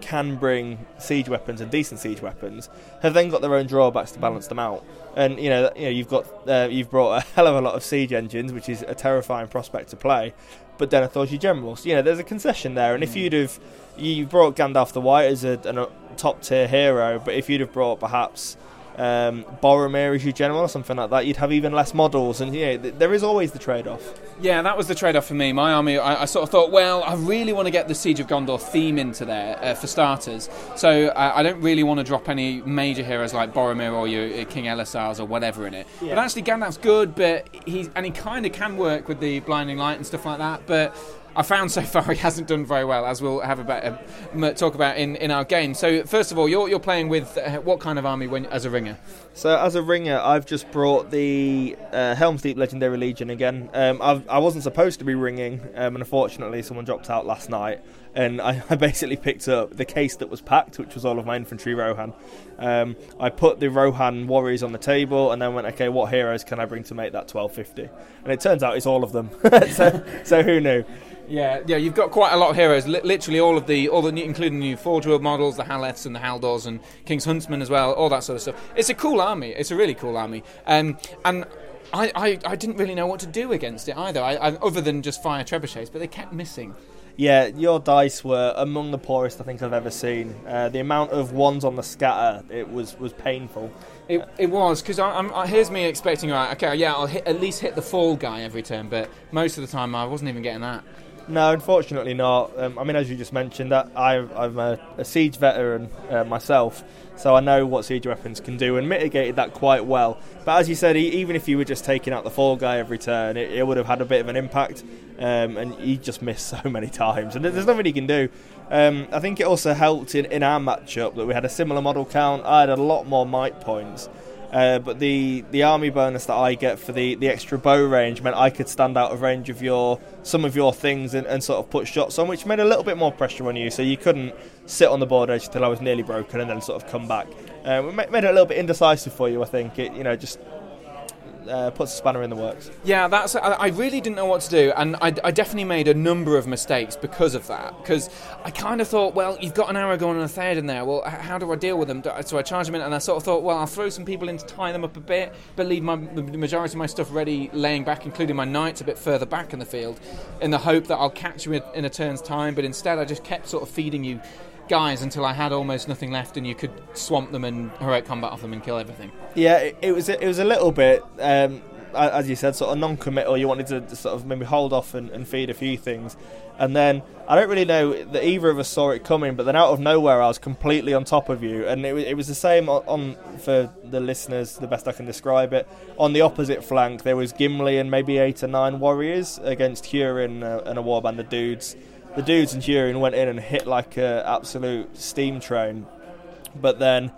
can bring siege weapons and decent siege weapons have then got their own drawbacks to balance them out. And you know, you know, you've got uh, you've brought a hell of a lot of siege engines, which is a terrifying prospect to play. But Denethor's your general, so you know there's a concession there. And if you'd have you brought Gandalf the White as a, an- a top tier hero, but if you'd have brought perhaps um, Boromir as your general or something like that, you'd have even less models. And yeah, th- there is always the trade off. Yeah, that was the trade-off for me. My army, I, I sort of thought, well, I really want to get the Siege of Gondor theme into there uh, for starters. So uh, I don't really want to drop any major heroes like Boromir or your uh, King Elessars or whatever in it. But actually, Gandalf's good, but he's and he kind of can work with the blinding light and stuff like that. But I found so far he hasn't done very well, as we'll have about uh, talk about in, in our game. So first of all, you're, you're playing with uh, what kind of army when, as a ringer? So as a ringer, I've just brought the uh, Helm's Deep Legendary Legion again. Um, I wasn't supposed to be ringing, um, and unfortunately, someone dropped out last night, and I, I basically picked up the case that was packed, which was all of my infantry Rohan. Um, I put the Rohan warriors on the table, and then went, okay, what heroes can I bring to make that 1250? And it turns out it's all of them. so, so who knew? Yeah, yeah, you've got quite a lot of heroes. Li- literally all of the, all the, new, including the new Forge World models, the Haleths and the Haldors and King's Huntsmen as well, all that sort of stuff. It's a cool army. It's a really cool army. Um, and I, I, I didn't really know what to do against it either, I, I, other than just fire trebuchets. But they kept missing. Yeah, your dice were among the poorest I think I've ever seen. Uh, the amount of ones on the scatter, it was, was painful. It, it was because I'm, I, here's me expecting right. Okay, yeah, I'll hit, at least hit the fall guy every turn, but most of the time I wasn't even getting that. No, unfortunately not. Um, I mean, as you just mentioned, that I, I'm a, a siege veteran uh, myself, so I know what siege weapons can do and mitigated that quite well. But as you said, e- even if you were just taking out the fall guy every turn, it, it would have had a bit of an impact. Um, and he just missed so many times, and there's nothing he can do. Um, I think it also helped in, in our matchup that we had a similar model count. I had a lot more might points. Uh, but the, the army bonus that I get for the, the extra bow range meant I could stand out of range of your some of your things and, and sort of put shots on, which made a little bit more pressure on you. So you couldn't sit on the board edge till I was nearly broken and then sort of come back. Uh, it made it a little bit indecisive for you, I think. It you know just uh, puts a spanner in the works. Yeah, that's. I, really didn't know what to do, and I, I definitely made a number of mistakes because of that. Because I kind of thought, well, you've got an Aragorn and a Theoden there. Well, how do I deal with them? So I charge them in, and I sort of thought, well, I'll throw some people in to tie them up a bit, but leave my the majority of my stuff ready, laying back, including my knights a bit further back in the field, in the hope that I'll catch you in a turn's time. But instead, I just kept sort of feeding you. Guys, until I had almost nothing left, and you could swamp them and heroic combat off them and kill everything. Yeah, it, it was a, it was a little bit. Um, as you said, sort of non-committal. You wanted to sort of maybe hold off and, and feed a few things, and then I don't really know that either of us saw it coming. But then out of nowhere, I was completely on top of you, and it, it was the same on, on for the listeners. The best I can describe it. On the opposite flank, there was Gimli and maybe eight or nine warriors against Hurin uh, and a warband of dudes. The dudes and Hurin went in and hit like a absolute steam train, but then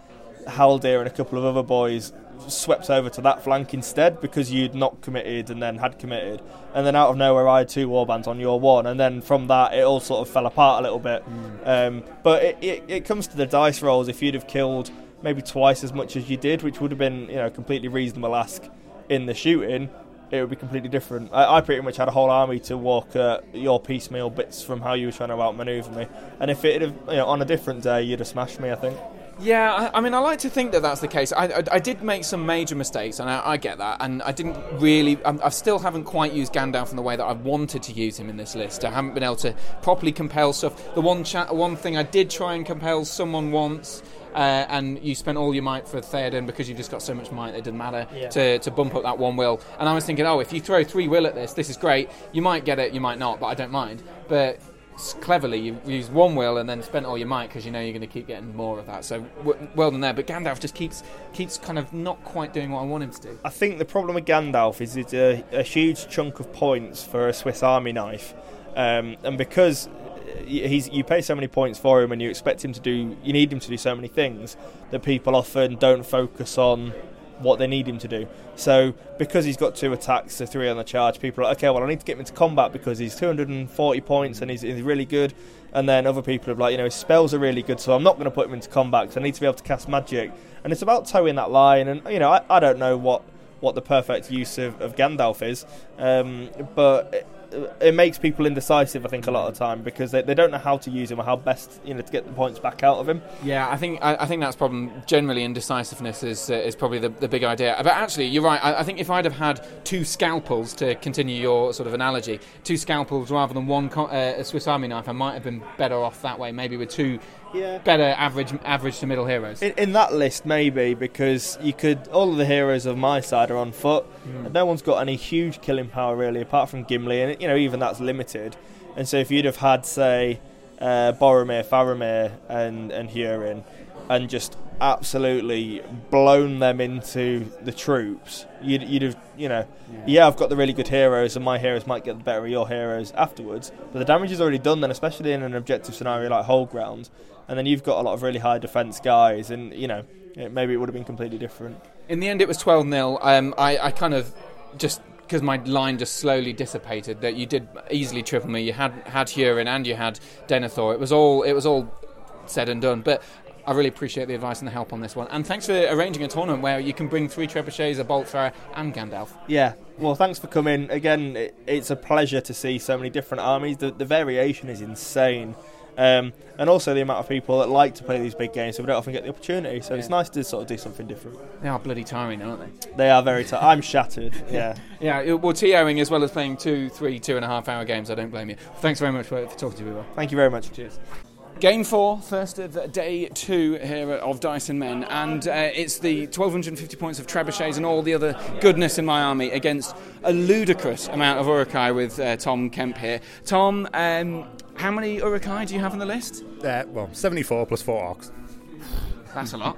Haldir and a couple of other boys swept over to that flank instead because you'd not committed and then had committed. And then out of nowhere, I had two warbands on your one, and then from that, it all sort of fell apart a little bit. Um, but it, it, it comes to the dice rolls. If you'd have killed maybe twice as much as you did, which would have been you know completely reasonable ask in the shooting, it would be completely different. I, I pretty much had a whole army to walk uh, your piecemeal bits from how you were trying to outmaneuver me. And if it had, you know, on a different day, you'd have smashed me. I think. Yeah, I, I mean, I like to think that that's the case. I, I, I did make some major mistakes, and I, get that. And I didn't really, I, I still haven't quite used Gandalf in the way that I wanted to use him in this list. I haven't been able to properly compel stuff. The one cha- one thing I did try and compel someone once. Uh, and you spent all your might for Theoden because you've just got so much might, it didn't matter Yeah. to, to bump up that one will. And I was thinking, oh, if you throw three will at this, this is great. You might get it, you might not, but I don't mind. But cleverly, you use one will and then spent all your might because you know you're going to keep getting more of that. So w- well done there. But Gandalf just keeps keeps kind of not quite doing what I want him to do. I think the problem with Gandalf is it's a, a huge chunk of points for a Swiss Army knife, um, and because he's you pay so many points for him and you expect him to do, you need him to do so many things that people often don't focus on what they need him to do. So because he's got two attacks, so three on the charge, people are like, okay, well I need to get him into combat because he's 240 points and he's, he's really good. And then other people are like, you know, his spells are really good, so I'm not going to put him into combat because I need to be able to cast magic. And it's about towing that line. And you know, I, I don't know what what the perfect use of, of Gandalf is, um, but. It, makes people indecisive, I think, a lot of the time because they, they don't know how to use him or how best you know to get the points back out of him. Yeah, I think I, I think that's problem. Generally, indecisiveness is uh, is probably the, the big idea. But actually, you're right. I, I think if I'd have had two scalpels to continue your sort of analogy, two scalpels rather than one co- uh, Swiss Army knife, I might have been better off that way. Maybe with two Yeah. better average average to middle heroes. In, in that list, maybe because you could. All of the heroes of my side are on foot, and no one's got any huge killing power really, apart from Gimli, and you know even that's limited. And so if you'd have had, say, uh, Boromir, Faramir, and and Hurin, and just absolutely blown them into the troops, you'd, you'd have, you know, yeah. I've got the really good heroes, and my heroes might get the better of your heroes afterwards. But the damage is already done then, especially in an objective scenario like Hold Ground. And then you've got a lot of really high defense guys, and you know, it, maybe it would have been completely different. In the end, it was 12 0. Um, I, I kind of just because my line just slowly dissipated. That you did easily triple me. You had had Hurin and you had Denethor. It was all it was all said and done. But I really appreciate the advice and the help on this one. And thanks for arranging a tournament where you can bring three trebuchets, a bolt thrower, and Gandalf. Yeah. Well, thanks for coming again. It, it's a pleasure to see so many different armies. The, the variation is insane. Um, and also the amount of people that like to play these big games, so we don't often get the opportunity. So it's nice to sort of do something different. They are bloody tiring, aren't they? They are very. T- I'm shattered. Yeah. Yeah, it- well, TOing as well as playing two, three, two and a half hour games. I don't blame you. Thanks very much for, for talking to me, Will. Thank you very much. Cheers. Game four, first of day two here of Dice and Men, and uh, it's the 1250 points of trebuchets and all the other goodness in my army against a ludicrous amount of Uruk-hai with uh, Tom Kemp here. Tom, um, how many Uruk-hai do you have on the list? Uh, well, 74 plus 4 orcs. That's a lot.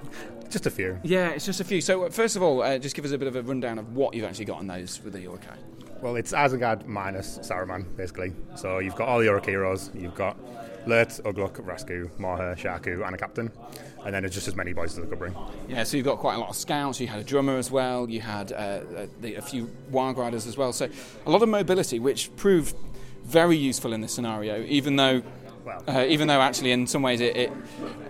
Just a few. Yeah, it's just a few. So, uh, first of all, uh, just give us a bit of a rundown of what you've actually got on those with the Uruk-hai. Well, it's Isengard minus Saruman, basically. So you've got all the orc heroes. You've got Lurtz, Ugluk, Vrasku, Mauhur, Sharku, and a captain. And then it's just as many boys as I could bring. Yeah, so you've got quite a lot of scouts. You had a drummer as well. You had uh, a, the, a few wild riders as well. So a lot of mobility, which proved very useful in this scenario. Even though, Well. uh, even though actually in some ways it, it,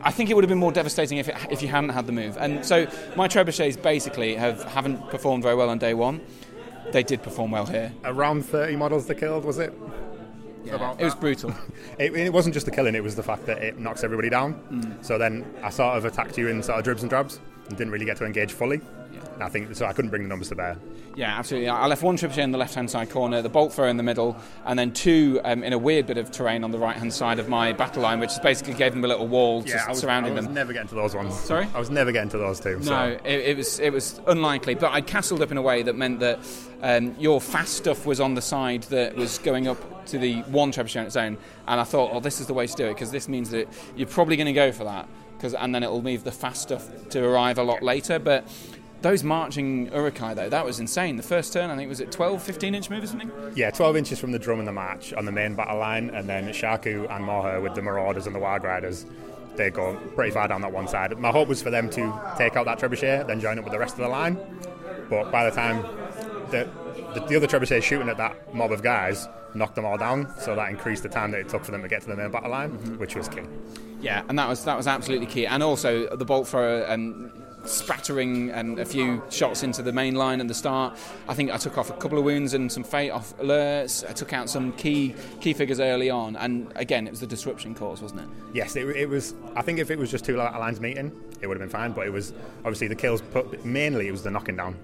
I think it would have been more devastating if it, if you hadn't had the move. And so my trebuchets basically have haven't performed very well on day one. They did perform well here. Around 30 models they killed, was it? About It was brutal. It, it wasn't just the killing, it was the fact that it knocks everybody down. Mm. So then I sort of attacked you in sort of dribs and drabs and didn't really get to engage fully. I think so. I couldn't bring the numbers to bear. Yeah, absolutely. I left one trebuchet in the left-hand side corner, the bolt thrower in the middle, and then two um, in a weird bit of terrain on the right-hand side of my battle line, which basically gave them a little wall just I was, surrounding I was them. never getting to those ones. Sorry? I was never getting to those two. No, so. it, it was it was unlikely, but I'd castled up in a way that meant that um, your fast stuff was on the side that was going up to the one trebuchet on its own, and I thought, oh, this is the way to do it because this means that you're probably going to go for that, because and then it'll leave the fast stuff to arrive a lot later, but. Those marching Uruk-hai, though, that was insane. The first turn, I think, was it 12, 15 inch move or something? Yeah, 12 inches from the drum and the march on the main battle line, and then Sharku and Mauhur with the Marauders and the Wild Riders. They go pretty far down that one side. My hope was for them to take out that trebuchet, then join up with the rest of the line. But by the time the, the, the other trebuchet shooting at that mob of guys knocked them all down, so that increased the time that it took for them to get to the main battle line, which was key. Yeah, and that was that was absolutely key. And also the bolt thrower um, spattering and a few shots into the main line at the start. I think I took off a couple of wounds and some fate off Lurtz. I took out some key key figures early on, and again, it was the disruption cause, wasn't it? Yes, it, it was. I think if it was just two lines meeting, it would have been fine. But it was obviously the kills. Put, mainly, it was the knocking down.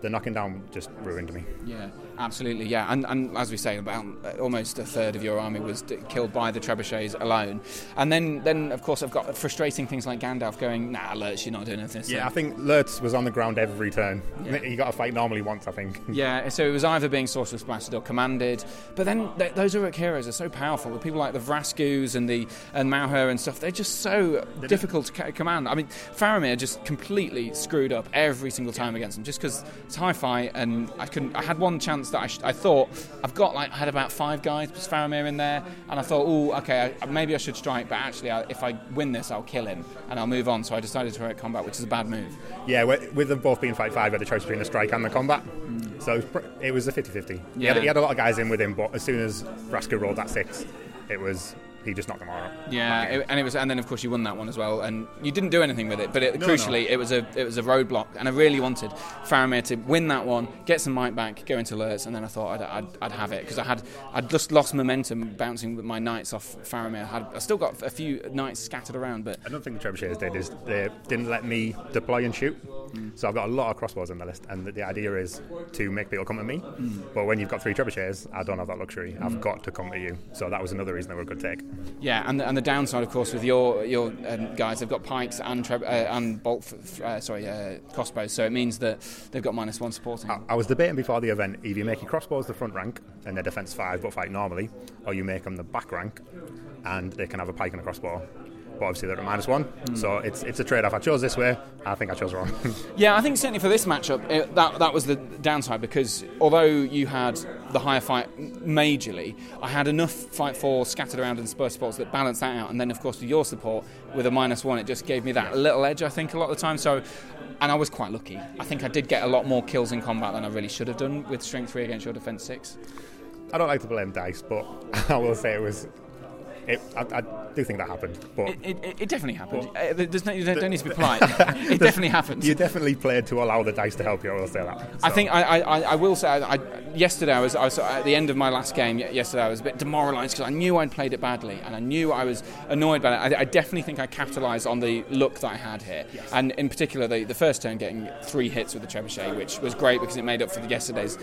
The knocking down just ruined me. Yeah, absolutely. Yeah, and, and as we say, about uh, almost a third of your army was d- killed by the trebuchets alone. And then, then of course, I've got frustrating things like Gandalf going, "Nah, Lurtz, you're not doing this." Yeah, I think Lurtz was on the ground every turn. He got a fight normally once, I think. Yeah, so it was either being sorcerous blasted or commanded. But then th- those Uruk heroes are so powerful. The people like the Vraskus and the and Mauhur and stuff, they're just so difficult to ca- command. I mean, Faramir just completely screwed up every single time against them, just because it's high fight and I couldn't. I had one chance that I, sh- I thought I've got like I had about five guys plus Faramir in there, and I thought, oh, okay, I, maybe I should strike, but actually, I, if I win this, I'll kill him and I'll move on. So I decided to heroic combat, which is a bad move. Yeah, with them both being fight five, I had the choice between the strike and the combat. Mm. So it was, pr- it was a 50 50. He, Yeah. had, he had a lot of guys in with him, but as soon as Raska rolled that six, it was he just knocked them all out. Yeah, it, and it was, and then of course you won that one as well, and you didn't do anything with it. But it, No, crucially, no. it was a it was a roadblock, and I really wanted Faramir to win that one, get some might back, go into Lurtz, and then I thought I'd, I'd, I'd have it because I had I'd just lost momentum bouncing with my knights off Faramir. I, had, I still got a few knights scattered around, but I don't think the trebuchets did is they didn't let me deploy and shoot. Mm. So I've got a lot of crossbows on the list, and the, the idea is to make people come to me. Mm. But when you've got three trebuchets, I don't have that luxury. I've got to come to you. So that was another reason they were a good take. Yeah, and the, and the downside, of course, with your your um, guys, they've got pikes and treb- uh, and bolt, f- uh, sorry, uh, crossbows, so it means that they've got minus one supporting. I, I was debating before the event either you make your crossbows the front rank and their defense five but fight normally, or you make them the back rank and they can have a pike and a crossbow. But obviously they're at minus one, Hmm. so it's it's a trade off. I chose this way. I think I chose wrong. Yeah, I think certainly for this matchup, it, that that was the downside because although you had the higher fight majorly, I had enough fight for scattered around in spur spots that balanced that out, and then of course with your support with a minus one, it just gave me that little edge. I think a lot of the time. So, and I was quite lucky. I think I did get a lot more kills in combat than I really should have done with strength three against your defense six. I don't like to blame dice, but I will say it was. It, I, I do think that happened, but It, it, it definitely happened. Uh, there's no, you don't, don't need to be polite. it definitely happened. you definitely played to allow the dice to help you. I will say that. I think I, I, I- will say I, yesterday I was, I was at the end of my last game. Yesterday I was a bit demoralised because I knew I'd played it badly and I knew I was annoyed by it. I, I definitely think I capitalised on the luck that I had here, and in particular the, the first turn getting three hits with the trebuchet, which was great because it made up for the yesterday's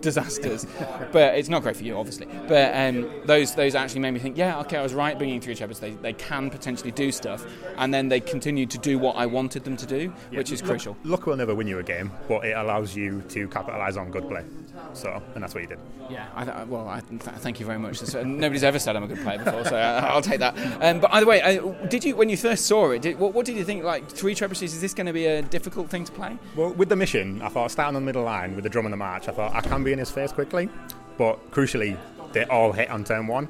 disasters. but it's not great for you, obviously. But um, those those actually made me think, yeah, okay, I was right bringing three trebuchets. They, they can potentially do stuff, and then they continued to do what I wanted them to do, which is Luck- crucial. Luck will never win you a game, but it allows you to capitalise on good play. So, and that's what you did. Yeah, I, th- well, I th- thank you very much. Nobody's ever said I'm a good player before, so I, I'll take that. Um, but either way, uh, did you when you first saw it? Did, what, what did you think? Like three trebuchets, is this going to be a difficult thing to play? Well, with the mission, I thought starting on the middle line with the drum and the march, I thought I can be in his face quickly, but crucially, they all hit on turn one,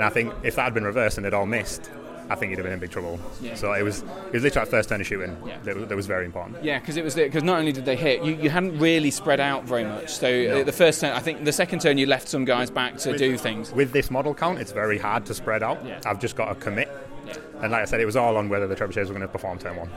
and I think if that had been reversed and they'd all missed, I think he'd have been in big trouble. Yeah. So it was it was literally that first turn of shooting Yeah. that, that was very important. Yeah, because it was because not only did they hit, you, you hadn't really spread out very much. So uh, the first turn, I think the second turn, you left some guys back to do things. With this model count, it's very hard to spread out. Yeah. I've just got to commit. And like I said, it was all on whether the trebuchets were going to perform turn one.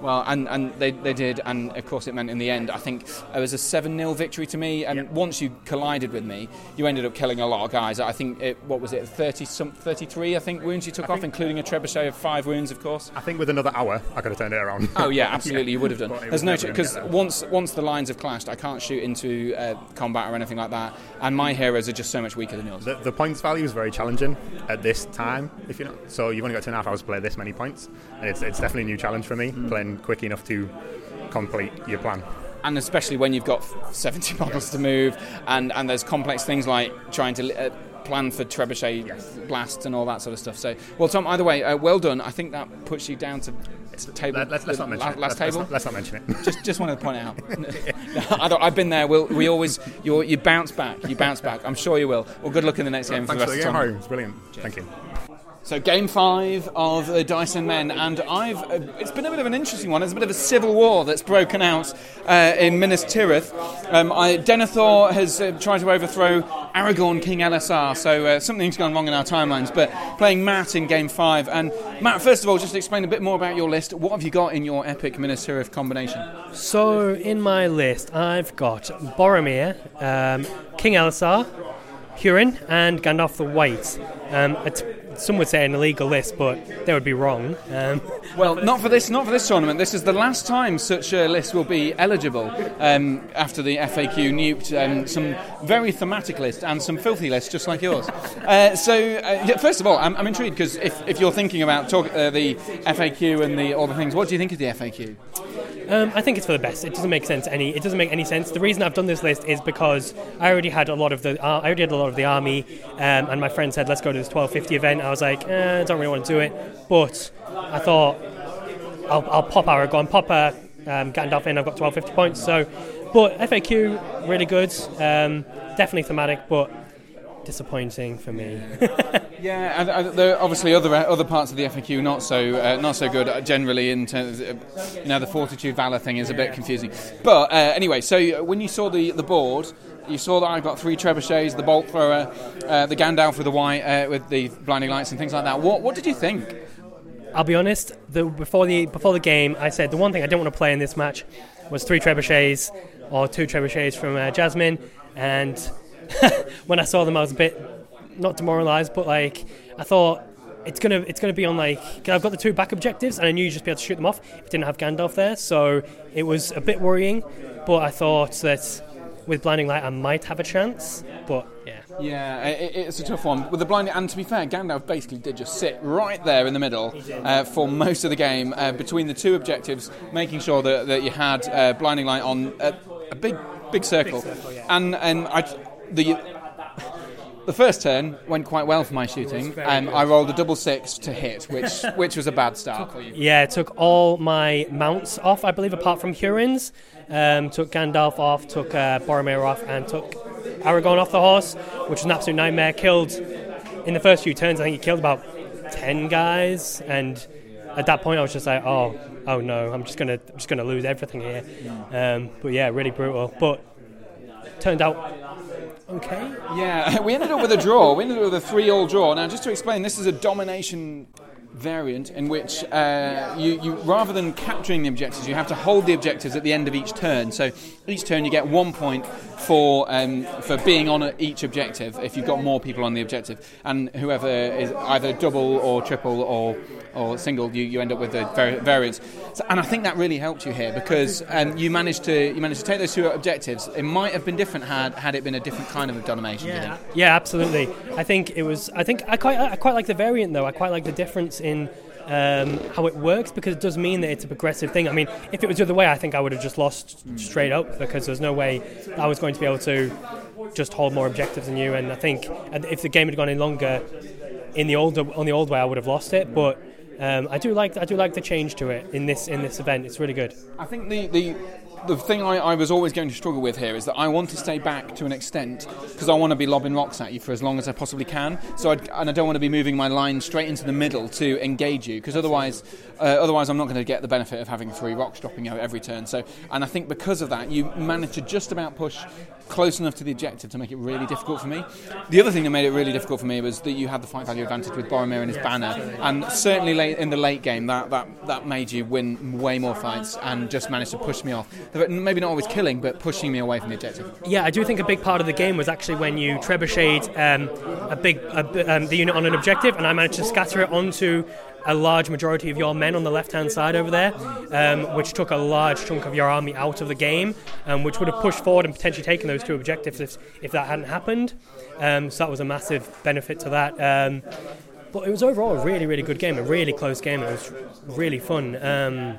Well, and, and they, they did, and of course it meant in the end, I think it was a 7 0 victory to me. And once you collided with me, you ended up killing a lot of guys. I think, it, what was it, 30 some, 33, I think, wounds you took off, including a trebuchet of five wounds, of course. I think with another hour, I could have turned it around. Oh yeah, absolutely, you would have done. There's no because once once the lines have clashed, I can't shoot into uh, combat or anything like that, and my heroes are just so much weaker than yours. The, the points value is very challenging at this time. If you know, so you've only got two and a half hours to play this many points, and it's, it's definitely a new challenge for me playing quick enough to complete your plan. and especially when you've got 70 models to move, and, and there's complex things like trying to uh, plan for trebuchet blasts and all that sort of stuff. So, well, Tom, either way, uh, well done. I think that puts you down to table. Let, let's, let's not mention la- it. last let's, let's table. not, let's not mention it. just, just wanted to point it out. I I've been there. We'll, we always, you you bounce back. You bounce back. I'm sure you will. Well, good luck in the next game for Thanks the for rest the of the time. Harry. It's brilliant. Thank you. So game five of uh, Dice and Men, and I've uh, it's been a bit of an interesting one. It's a bit of a civil war that's broken out uh, in Minas Tirith. Um, I, Denethor has uh, tried to overthrow Aragorn King Elessar, so uh, something's gone wrong in our timelines. But playing Matt in game five, and Matt, first of all, just explain a bit more about your list. What have you got in your epic Minas Tirith combination? So in my list, I've got Boromir, um, King Elessar, Hurin, and Gandalf the White. Um, it's, some would say an illegal list, but they would be wrong. Um, Well, not for this, not for this tournament. This is the last time such a list will be eligible um, after the FAQ nuked um, some very thematic lists and some filthy lists, just like yours. Uh, so, uh, yeah, first of all, I'm, I'm intrigued because if, if you're thinking about talk, uh, the FAQ and the all the things, what do you think of the FAQ? Um, I think it's for the best. It doesn't make sense any. It doesn't make any sense. The reason I've done this list is because I already had a lot of the. Uh, I already had a lot of the army, um, and my friend said, "Let's go to this 1250 event." I was like, eh, "I don't really want to do it," but I thought I'll, I'll pop Aragorn, pop uh, um, Gandalf in. I've got 1250 points. So, but FAQ really good. Um, definitely thematic, but disappointing for me. Yeah, and, uh, there are obviously other other parts of the FAQ not so uh, not so good uh, generally in terms. Of, uh, you know, the fortitude valor thing is a bit confusing. But uh, anyway, so uh, when you saw the the board. You saw that I've got three trebuchets, the bolt thrower, uh, the Gandalf with the white, uh, with the blinding lights and things like that. What what did you think? I'll be honest. The, before the before the game, I said the one thing I didn't want to play in this match was three trebuchets or two trebuchets from uh, Jasmine. And when I saw them, I was a bit not demoralised, but like I thought it's gonna it's gonna be on like 'cause I've got the two back objectives, and I knew you'd just be able to shoot them off if you didn't have Gandalf there. So it was a bit worrying, but I thought that with blinding light I might have a chance. But yeah. Yeah, i i- it's a tough one. With the blinding, and to be fair, Gandalf basically did just sit right there in the middle uh, for most of the game uh, between the two objectives, making sure that, that you had uh, blinding light on a, a big big circle. And and I the. The first turn went quite well for my shooting. Um, I rolled a double six to hit, which which was a bad start for you. Yeah, it took all my mounts off, I believe, apart from Hurin's. Um, took Gandalf off, took uh, Boromir off, and took Aragorn off the horse, which was an absolute nightmare. Killed in the first few turns. I think he killed about ten guys, and at that point, I was just like, "Oh, oh no, I'm just gonna, I'm just gonna lose everything here." Um, but yeah, really brutal. But turned out okay. Yeah, we ended up with a draw. We ended up with a three-all draw. Now, just to explain, this is a domination variant in which uh, you, you, rather than capturing the objectives, you have to hold the objectives at the end of each turn. So each turn you get one point for um, for being on each objective if you've got more people on the objective, and whoever is either double or triple or or single, you, you end up with the vari- variance. So, and I think that really helped you here because um, you managed to you managed to take those two objectives. It might have been different had had it been a different kind of domination. think? Yeah, absolutely. I think it was. I think I quite I quite like the variant though. I quite like the difference in um, how it works because it does mean that it's a progressive thing. I mean, if it was the other way, I think I would have just lost straight up because there's no way I was going to be able to just hold more objectives than you. And I think if the game had gone in longer in the old on the old way, I would have lost it. But um, I do like I do like the change to it in this in this event. It's really good. I think the the, the thing I, I was always going to struggle with here is that I want to stay back to an extent because I want to be lobbing rocks at you for as long as I possibly can. So I'd, and I don't want to be moving my line straight into the middle to engage you because otherwise uh, otherwise I'm not going to get the benefit of having three rocks dropping out every turn. So and I think because of that you managed to just about push close enough to the objective to make it really difficult for me. The other thing that made it really difficult for me was that you had the fight value advantage with Boromir and his banner, and certainly late in the late game that, that, that made you win way more fights and just managed to push me off. Maybe not always killing, but pushing me away from the objective. Yeah, I do think a big part of the game was actually when you trebucheted um, a big a, um, the unit on an objective, and I managed to scatter it onto a large majority of your men on the left hand side over there, um, which took a large chunk of your army out of the game, um, which would have pushed forward and potentially taken those two objectives if, if that hadn't happened. Um, so that was a massive benefit to that. Um, but it was overall a really, really good game, a really close game. It was really fun.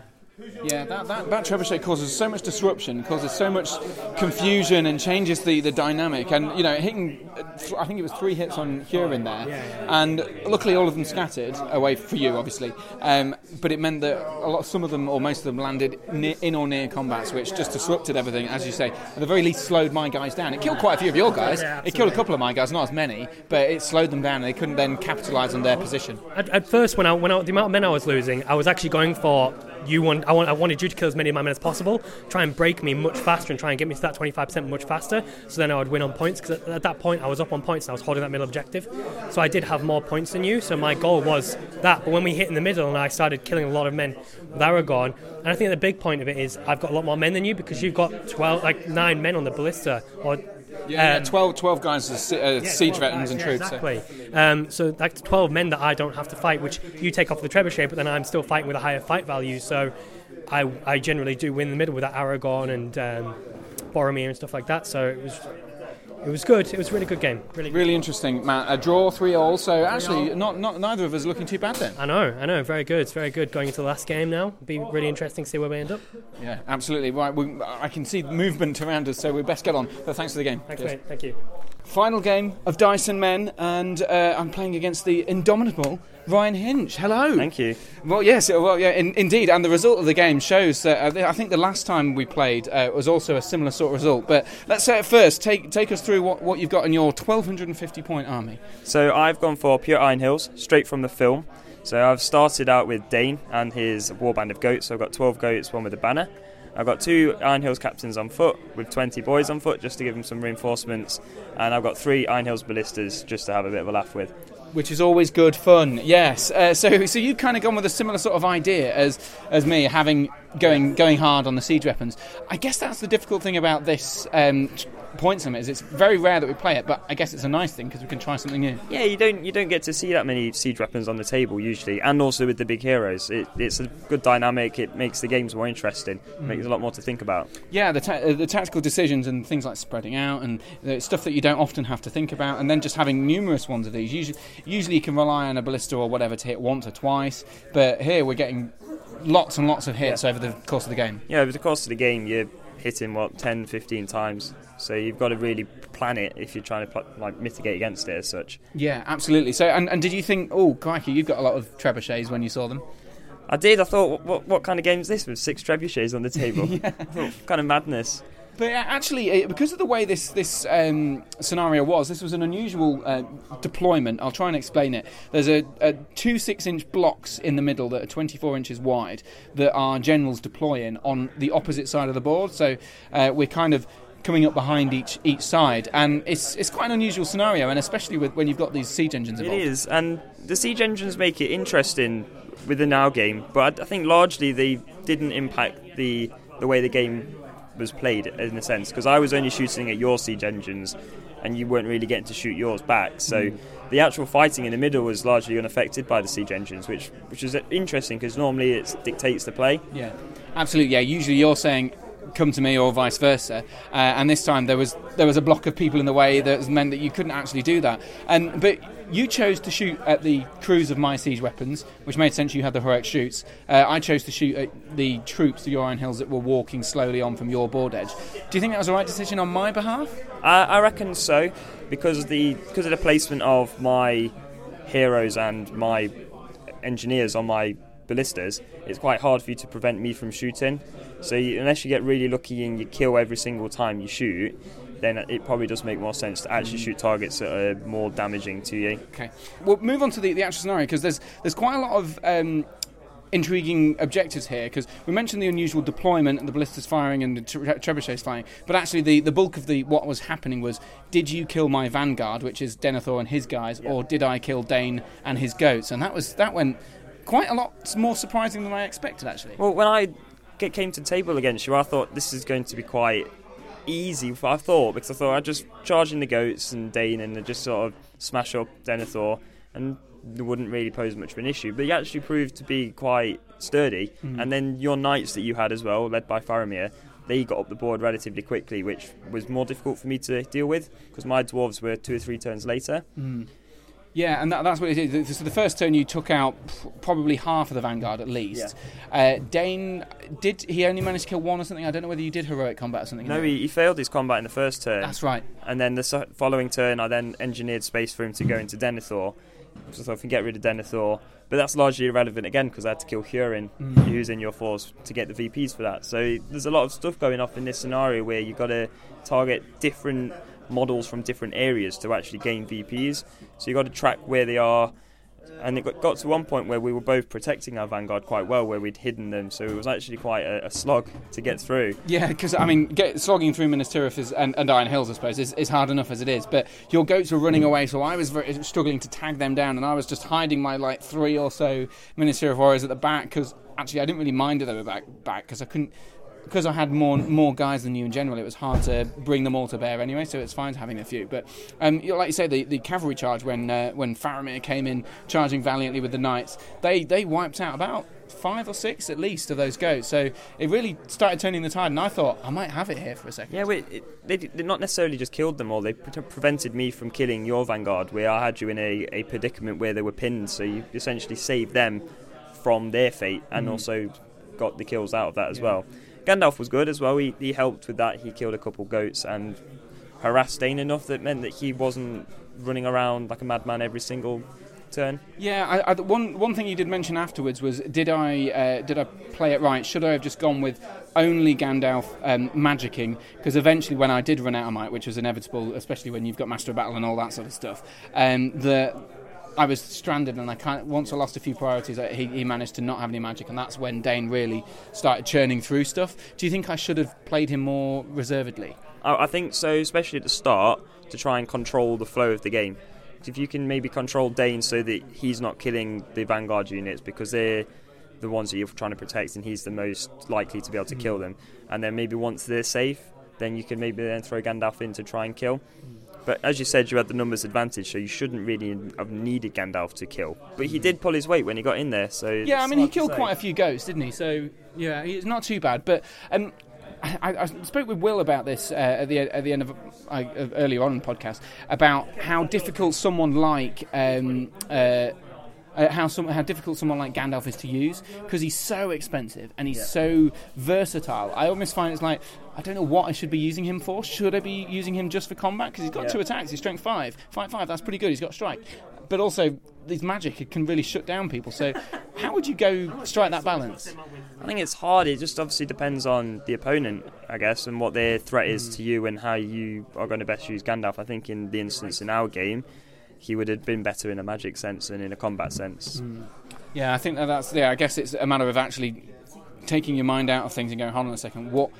Yeah, that, that, that trebuchet causes so much disruption, causes so much confusion, and changes the, the dynamic. And you know, hitting, I think it was three hits on Hurin there, and luckily all of them scattered away for you, obviously. Um, but it meant that a lot, some of them or most of them landed near, in or near combats, which just disrupted everything, as you say. At the very least, slowed my guys down. It killed quite a few of your guys. it killed a couple of my guys, not as many, but it slowed them down, and they couldn't then capitalise on their position. At, at first, when I when I, the amount of men I was losing, I was actually going for you want I, want I wanted you to kill as many of my men as possible, try and break me much faster and try and get me to that 25% much faster. So then I would win on points because at, at, that point I was up on points and I was holding that middle objective. So I did have more points than you. So my goal was that. But when we hit in the middle and I started killing a lot of men with Aragorn, and I think the big point of it is I've got a lot more men than you because you've got 12 like nine men on the ballista or yeah, um, 12, 12 guys as uh, yeah, siege veterans and troops. Exactly. So. Um, so that's 12 men that I don't have to fight, which you take off the trebuchet, but then I'm still fighting with a higher fight value. So I, I generally do win the middle with that Aragorn and um, Boromir and stuff like that. So it was it was good. It was a really good game. Really, really interesting, Matt. A draw, three all. So actually, not, not neither of us looking too bad then. I know, I know. Very good. It's very good going into the last game now. Be really interesting to see where we end up. Yeah, absolutely. Right, we, I can see movement around us, so we best get on. But thanks for the game. Thanks, mate. Thank you. Final game of Dice and Men, and uh, I'm playing against the indomitable Ryan Hinch. Hello. Thank you. Well, yes, well, yeah, in, indeed, and the result of the game shows that uh, I think the last time we played uh, was also a similar sort of result. But let's say it first. Take take us through what, what you've got in your 1250 point army. So I've gone for pure Iron Hills, straight from the film. So I've started out with Dain and his warband of goats. So I've got 12 goats, one with a banner. I've got two Iron Hills captains on foot with 20 boys on foot just to give them some reinforcements, and I've got three Iron Hills ballistas just to have a bit of a laugh with. Which is always good fun, yes. Uh, so, so you've kind of gone with a similar sort of idea as as me, having going going hard on the siege weapons. I guess that's the difficult thing about this um, points limit is it's very rare that we play it, but I guess it's a nice thing because we can try something new. Yeah, you don't you don't get to see that many siege weapons on the table usually, and also with the big heroes, it, it's a good dynamic. It makes the games more interesting. Mm. Makes a lot more to think about. Yeah, the ta- uh, the tactical decisions and things like spreading out and stuff that you don't often have to think about, and then just having numerous ones of these. Usually, usually you can rely on a ballista or whatever to hit once or twice, but here we're getting lots and lots of hits yeah. over the course of the game. Yeah, over the course of the game, you're hitting what 10, 15 times so you've got to really plan it if you're trying to like mitigate against it as such. Yeah, absolutely. So, and, and did you think, oh, crikey, you've got a lot of trebuchets when you saw them? I did. I thought, what, what kind of game is this with six trebuchets on the table? yeah. Thought, kind of madness. But actually, because of the way this this um, scenario was, this was an unusual uh, deployment. I'll try and explain it. There's a, a, two six-inch blocks in the middle that are 24 inches wide that our generals deploy in on the opposite side of the board. So uh, we're kind of coming up behind each each side, and it's it's quite an unusual scenario, and especially with when you've got these siege engines involved. It is, and the siege engines make it interesting with the now game, but I think largely they didn't impact the the way the game was played in a sense because I was only shooting at your siege engines, and you weren't really getting to shoot yours back, so. Mm. The actual fighting in the middle was largely unaffected by the siege engines, which which is interesting because normally it dictates the play. Yeah, absolutely. Yeah, usually you're saying come to me or vice versa. Uh, and this time there was there was a block of people in the way that meant that you couldn't actually do that. And but you chose to shoot at the crews of my siege weapons, which made sense. You had the heroic shoots. Uh, I chose to shoot at the troops, of the Iron Hills, that were walking slowly on from your board edge. Do you think that was the right decision on my behalf? Uh, I reckon so, because the because of the placement of my heroes and my engineers on my ballistas, it's quite hard for you to prevent me from shooting. So you, unless you get really lucky and you kill every single time you shoot, then it probably does make more sense to actually shoot targets that are more damaging to you. Okay, we'll move on to the, the actual scenario because there's there's quite a lot of um, intriguing objectives here because we mentioned the unusual deployment and the ballistas firing and the tre- trebuchets firing, but actually the, the bulk of the what was happening was did you kill my vanguard, which is Denethor and his guys, or did I kill Dain and his goats? And that was that went quite a lot more surprising than I expected actually. Well, when I came to the table against you, I thought this is going to be quite easy. I thought because I thought I'd just charge in the goats and Dain and just sort of smash up Denethor, and it wouldn't really pose much of an issue. But he actually proved to be quite sturdy. Mm. And then your knights that you had as well, led by Faramir. They got up the board relatively quickly, which was more difficult for me to deal with because my dwarves were two or three turns later. Mm. Yeah, and that, that's what it is. So the first turn you took out probably half of the vanguard at least. Uh, Dain did he only manage to kill one or something? I don't know whether you did heroic combat or something. No, he, he failed his combat in the first turn. That's right. And then the following turn, I then engineered space for him to go into Denethor. So I thought can get rid of Denethor. But that's largely irrelevant again because I had to kill Hurin, Mm. in your force, to get the VPs for that. So there's a lot of stuff going off in this scenario where you've got to target different models from different areas to actually gain VPs. So you've got to track where they are. And it got, got to one point where we were both protecting our vanguard quite well, where we'd hidden them. So it was actually quite a, a slog to get through. Yeah, because I mean, get, slogging through Minas Tirith is, and, and Iron Hills, I suppose, is, is hard enough as it is. But your goats were running mm. away, so I was very, struggling to tag them down, and I was just hiding my like three or so Minas Tirith warriors at the back because actually I didn't really mind that they were back back because I couldn't. Because I had more more guys than you in general, it was hard to bring them all to bear anyway. So it's fine having a few. But um, like you say, the, the cavalry charge when uh, when Faramir came in charging valiantly with the knights, they they wiped out about five or six at least of those goats. So it really started turning the tide, and I thought I might have it here for a second. Yeah, wait, it, they, they not necessarily just killed them all. They pre- prevented me from killing your vanguard, where I had you in a, a predicament where they were pinned. So you essentially saved them from their fate, and Mm. also got the kills out of that as well. Gandalf was good as well. He, he helped with that. He killed a couple goats and harassed Dain enough that meant that he wasn't running around like a madman every single turn. Yeah, I, I, one one thing you did mention afterwards was did I uh, did I play it right? Should I have just gone with only Gandalf um, magicking? Because eventually, when I did run out of might, which was inevitable, especially when you've got Master of Battle and all that sort of stuff, um, the I was stranded, and I kind once I lost a few priorities, I, he, he managed to not have any magic, and that's when Dain really started churning through stuff. Do you think I should have played him more reservedly? I, I think so, especially at the start, to try and control the flow of the game. If you can maybe control Dain so that he's not killing the Vanguard units because they're the ones that you're trying to protect and he's the most likely to be able to mm. kill them. And then maybe once they're safe, then you can maybe then throw Gandalf in to try and kill. But as you said, you had the numbers advantage, so you shouldn't really have needed Gandalf to kill. But he did pull his weight when he got in there, so Yeah, I mean, he killed quite a few goats, didn't he? So yeah, it's not too bad. But um, I, I spoke with Will about this uh, at the at the end of, uh, of earlier on in the podcast about how difficult someone like. Um, uh, uh, how some, how difficult someone like Gandalf is to use because he's so expensive and he's so versatile. I almost find it's like I don't know what I should be using him for. Should I be using him just for combat? Because he's got Yeah. two attacks. He's strength five, fight five. That's pretty good. He's got strike, but also his magic it can really shut down people. So how would you go strike that balance? I think it's hard. It just obviously depends on the opponent, I guess, and what their threat is Mm. to you and how you are going to best use Gandalf. I think in the instance in our game, he would have been better in a magic sense than in a combat sense. Yeah, I think that that's yeah. I guess it's a matter of actually taking your mind out of things and going, hold on a second, what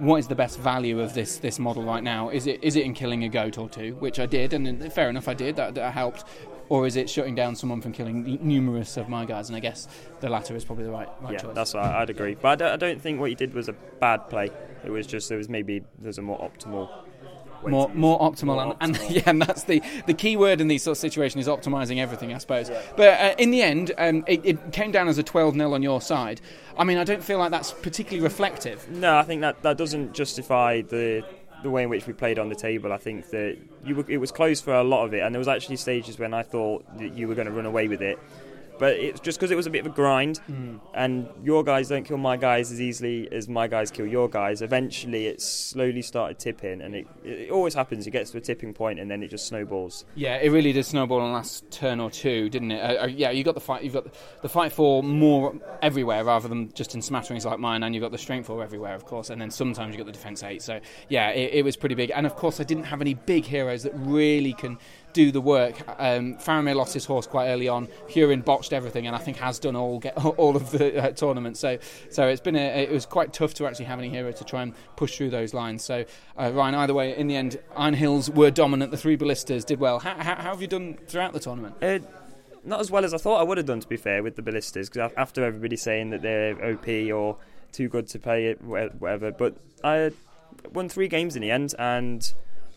what is the best value of this this model right now? Is it is it in killing a goat or two, which I did, and fair enough, I did that, that helped, or is it shutting down someone from killing numerous of my guys? And I guess the latter is probably the right right yeah, choice. that's I- I'd agree. But I don't, I don't think what you did was a bad play. It was just there was maybe there's a more optimal. Way more more optimal, More and, optimal. and yeah, and that's the the key word in these sort of situations is optimizing everything, I suppose. But uh, in the end, um, it, it came down as a 12 0 on your side. I mean, I don't feel like that's particularly reflective. No, I think that that doesn't justify the the way in which we played on the table. I think that you were, it was close for a lot of it, and there was actually stages when I thought that you were going to run away with it. But it's just because it was a bit of a grind, Mm. and your guys don't kill my guys as easily as my guys kill your guys. Eventually, it slowly started tipping, and it, it always happens. It gets to a tipping point, and then it just snowballs. Yeah, it really did snowball on the last turn or two, didn't it? Uh, uh, yeah, you got the fight. You've got the fight for more everywhere rather than just in smatterings like mine, and you've got the strength for everywhere, of course. And then sometimes you have got the defense eight. So yeah, it, it was pretty big. And of course, I didn't have any big heroes that really can do the work. Um, Faramir lost his horse quite early on. Hurin botched everything, and I think has done all get all of the uh, tournament. So so it's been a, it was quite tough to actually have any hero to try and push through those lines. So uh, Ryan, either way, in the end, Iron Hills were dominant. The three ballistas did well. How, how, how have you done throughout the tournament? Uh, not as well as I thought I would have done, to be fair, with the ballistas. Because after everybody saying that they're OP or too good to play it, whatever. But I won three games in the end and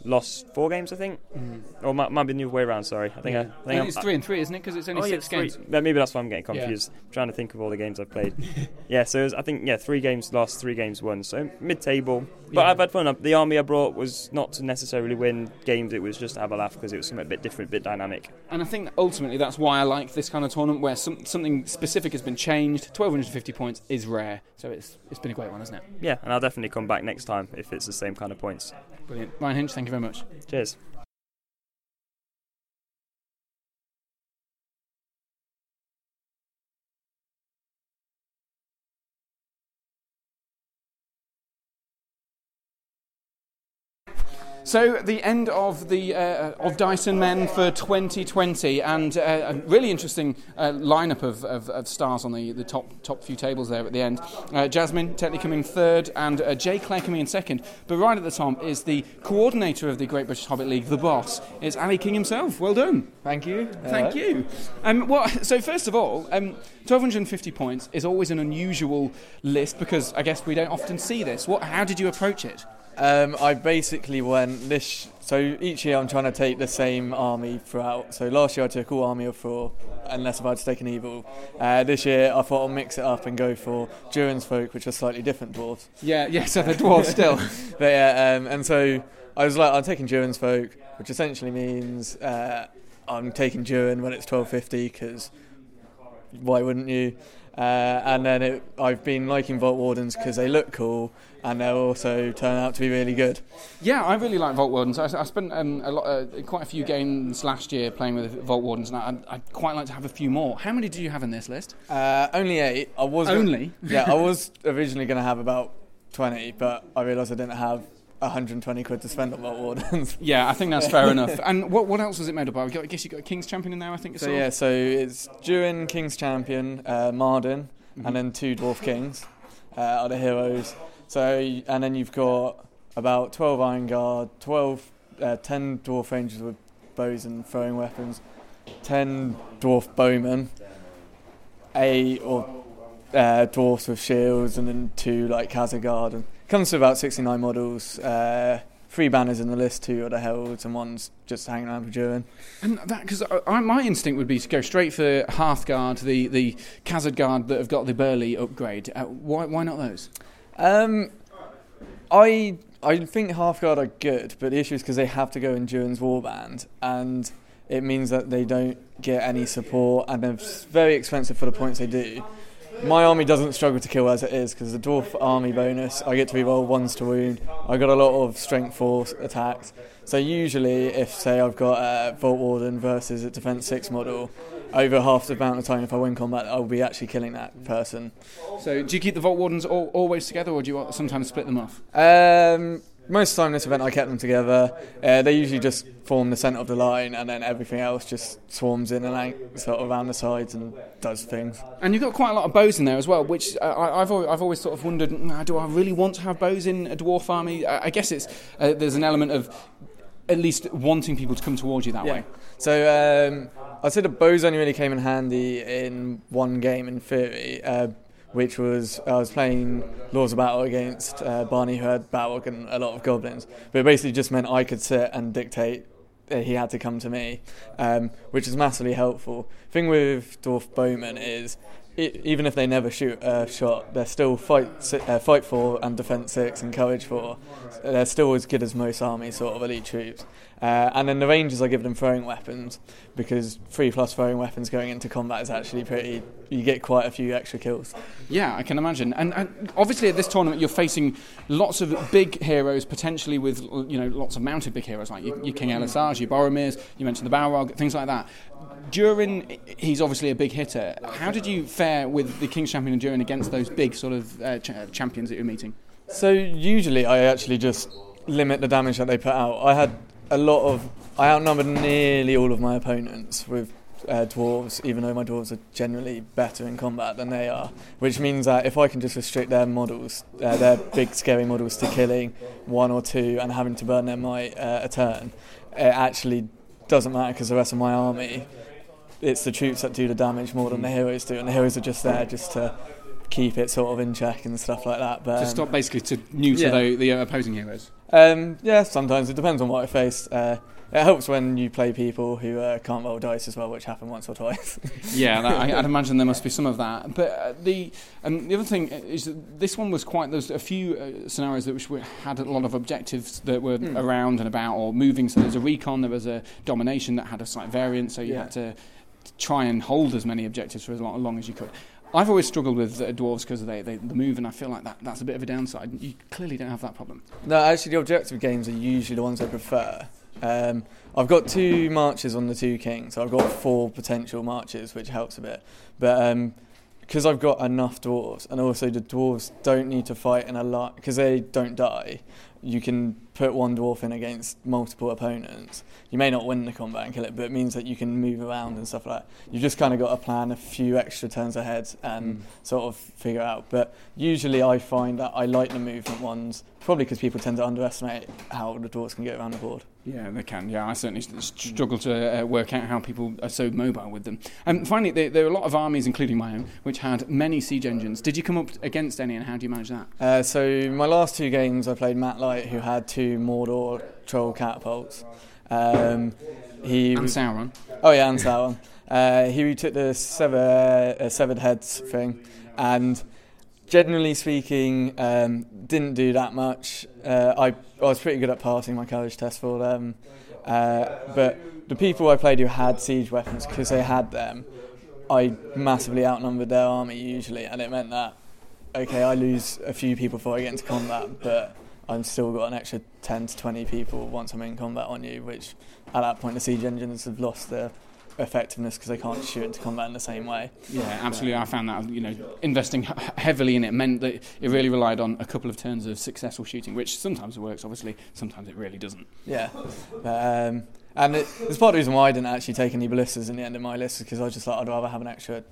lost four games, I think. Mm. Or might, might be the other way around. Sorry, I think. Yeah. I, I think it's three and three, isn't it? Because it's only oh, six yeah, games. Yeah, maybe that's why I'm getting confused. Yeah. trying to think of all the games I've played. yeah, so was, I think yeah, three games lost, three games won. So mid-table, but. I've had fun. The army I brought was not to necessarily win games. It was just to have a laugh because it was something a bit different, a bit dynamic. And I think ultimately that's why I like this kind of tournament where some, something specific has been changed. 1250 points is rare, so it's it's been a great one, hasn't it? Yeah, and I'll definitely come back next time if it's the same kind of points. Brilliant, Ryan Hinch. Thank you very much. Cheers. So the end of the uh, of Dice and Men for 2020, and uh, a really interesting uh, lineup of, of, of, stars on the, the top top few tables there at the end. Uh, Jasmine technically coming third, and uh, Jay Clare coming in second. But right at the top is the coordinator of the Great British Hobbit League, the boss. It's Ali King himself. Well done. Thank you. Thank you. Um, well, so first of all. Um, 1250 points is always an unusual list because I guess we don't often see this. What, how did you approach it? Um, I basically went this. So each year I'm trying to take the same army throughout. So last year I took all army of four, unless if I had to take an evil. Uh, this year I thought I'll mix it up and go for Durin's folk, which are slightly different dwarves. Yeah, yeah, so they're dwarves still. but yeah, um, and so I was like, I'm taking Durin's folk, which essentially means uh, I'm taking Durin when it's 1250 because why wouldn't you? Uh, and then it, I've been liking Vault Wardens because they look cool and they'll also turn out to be really good. Yeah, I really like Vault Wardens. I, I spent um, a lot, uh, quite a few games last year playing with Vault Wardens, and I, would quite like to have a few more. How many do you have in this list? Uh, only eight. I was only. Gonna, yeah, I was originally going to have about twenty, but I realised I didn't have 120 quid to spend on Vault Wardens. yeah, I think that's fair enough. And what what else was it made up of? I guess you got a King's Champion in there, I think. So yeah, so it's Durin, King's Champion, uh, Mardin, mm-hmm. and then two Dwarf Kings uh, are the heroes. So and then you've got about 12 Iron Guard, 12, uh, 10 Dwarf Rangers with bows and throwing weapons, 10 Dwarf Bowmen, eight or uh, dwarfs with shields, and then two like Khazad and comes to about 69 models. Uh, three banners in the list, two are the heralds, and one's just hanging around for Durin. And that because my instinct would be to go straight for Hearthguard, the the Khazad Guard that have got the Burly upgrade. Uh, why why not those? Um, I I think Hearthguard are good, but the issue is because they have to go in Durin's Warband, and it means that they don't get any support, and they're very expensive for the points they do my army doesn't struggle to kill as it is because the dwarf army bonus I get to reroll ones to wound. I got a lot of strength force attacks. So usually, if say I've got a Vault Warden versus a defense six model, over half the amount of time if I win combat, I'll be actually killing that person. So do you keep the Vault Wardens all, always together, or do you sometimes split them off? Um, most of the time in this event I kept them together. Uh, they usually just form the centre of the line and then everything else just swarms in and out sort of around the sides and does things. And you've got quite a lot of bows in there as well, which uh, I, have always, I've always sort of wondered, do I really want to have bows in a dwarf army? I, I guess it's uh, there's an element of at least wanting people to come towards you that yeah. way. So um, I'd say the bows only really came in handy in one game in theory. Uh, which was I was playing Lords of Battle against uh, Barney, who had Balrog and a lot of goblins. But it basically just meant I could sit and dictate. That he had to come to me, um, which is massively helpful. Thing with Dwarf Bowman is, even if they never shoot a shot, they're still fight uh, fight for and defense six and courage four. They're still as good as most army sort of elite troops. Uh, and then the Rangers, I give them throwing weapons because three plus throwing weapons going into combat is actually pretty. You get quite a few extra kills. Yeah, I can imagine. And, and obviously, at this tournament, you're facing lots of big heroes, potentially with you know lots of mounted big heroes like your, your King Elessars, your Boromirs. You mentioned the Balrog, things like that. Durin, he's obviously a big hitter. How did you fare with the King's Champion and Durin against those big sort of uh, ch- champions that you're meeting? So usually, I actually just limit the damage that they put out. I had a lot of I outnumbered nearly all of my opponents with uh, dwarves, even though my dwarves are generally better in combat than they are. Which means that if I can just restrict their models, uh, their big scary models, to killing one or two and having to burn their might uh, a turn, it actually doesn't matter because the rest of my army, it's the troops that do the damage more than the heroes do, and the heroes are just there just to keep it sort of in check and stuff like that. But to um, stop basically to neuter yeah. the, the opposing heroes. um, yeah, sometimes it depends on what I face. Uh, it helps when you play people who uh, can't roll dice as well, which happened once or twice. yeah, that, I, I'd imagine there must be some of that. But uh, the um, the other thing is that this one was quite. There's a few uh, scenarios that which were, had a lot of objectives that were Hmm. around and about or moving. So there's a recon, there was a domination that had a slight variant. So you Yeah. had to try and hold as many objectives for as long, long as you could. I've always struggled with uh, dwarves because they, they the move, and I feel like that, that's a bit of a downside. You clearly don't have that problem. No, actually, the objective games are usually the ones I prefer. Um, I've got two marches on the two kings, so I've got four potential marches, which helps a bit. But because I've got enough dwarves, and also the dwarves don't need to fight in a lot because they don't die. You can put one dwarf in against multiple opponents. You may not win the combat and kill it, but it means that you can move around and stuff like that. You've just kind of got to plan a few extra turns ahead and Mm. sort of figure out. But usually I find that I like the movement ones, probably because people tend to underestimate how the dwarves can get around the board. Yeah, they can. Yeah, I certainly struggle to uh, work out how people are so mobile with them. And finally, there, there are a lot of armies, including my own, which had many siege engines. Did you come up against any, and how do you manage that? Uh, so my last two games, I played Matt Light, who had two Mordor troll catapults. Um, he And Sauron. Oh yeah, and Sauron. Uh, he took the sever, uh, severed heads thing, and generally speaking, um, didn't do that much. Uh, I, I was pretty good at passing my courage test for them, uh, but the people I played who had siege weapons, because they had them, I massively outnumbered their army usually, and it meant that okay, I lose a few people before I get into combat, but I've still got an extra 10 to 20 people once I'm in combat on you, which at that point the siege engines have lost their effectiveness because they can't shoot into combat in the same way. Yeah, absolutely. I found that you know investing heavily in it meant that it really relied on a couple of turns of successful shooting, which sometimes it works. Obviously, sometimes it really doesn't. Yeah. Um, and it, it's part of the reason why I didn't actually take any ballistas in the end of my list because I just thought I'd rather have an extra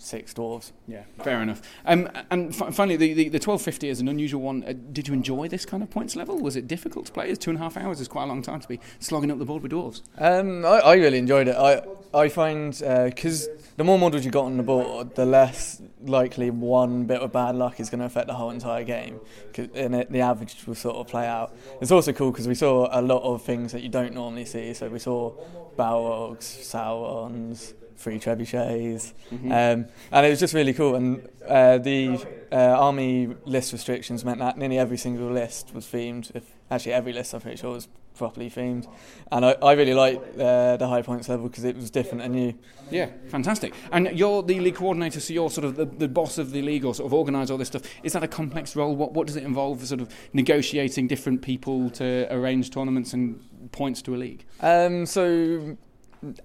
six dwarves. Yeah, fair enough. Um, and fi- finally, the, the, the 1250 is an unusual one. Uh, did you enjoy this kind of points level? Was it difficult to play? It's two and a half hours is quite a long time to be slogging up the board with dwarves. Um, I, I really enjoyed it. I I find because the more models you got on the board, the less likely one bit of bad luck is going to affect the whole entire game. 'Cause- And it, the average will sort of play out. It's also cool because we saw a lot of things that you don't normally see. So we saw Balrogs, Saurons, three trebuchets, Mhm. um, and it was just really cool. And uh, the uh, army list restrictions meant that nearly every single list was themed. If actually every list, I'm pretty sure was properly themed. And I, I really liked uh, the high points level because it was different and new. Yeah, fantastic. And you're the league coordinator, so you're sort of the, the boss of the league or sort of organise all this stuff. Is that a complex role? What, what does it involve, sort of negotiating different people to arrange tournaments and points to a league? Um, so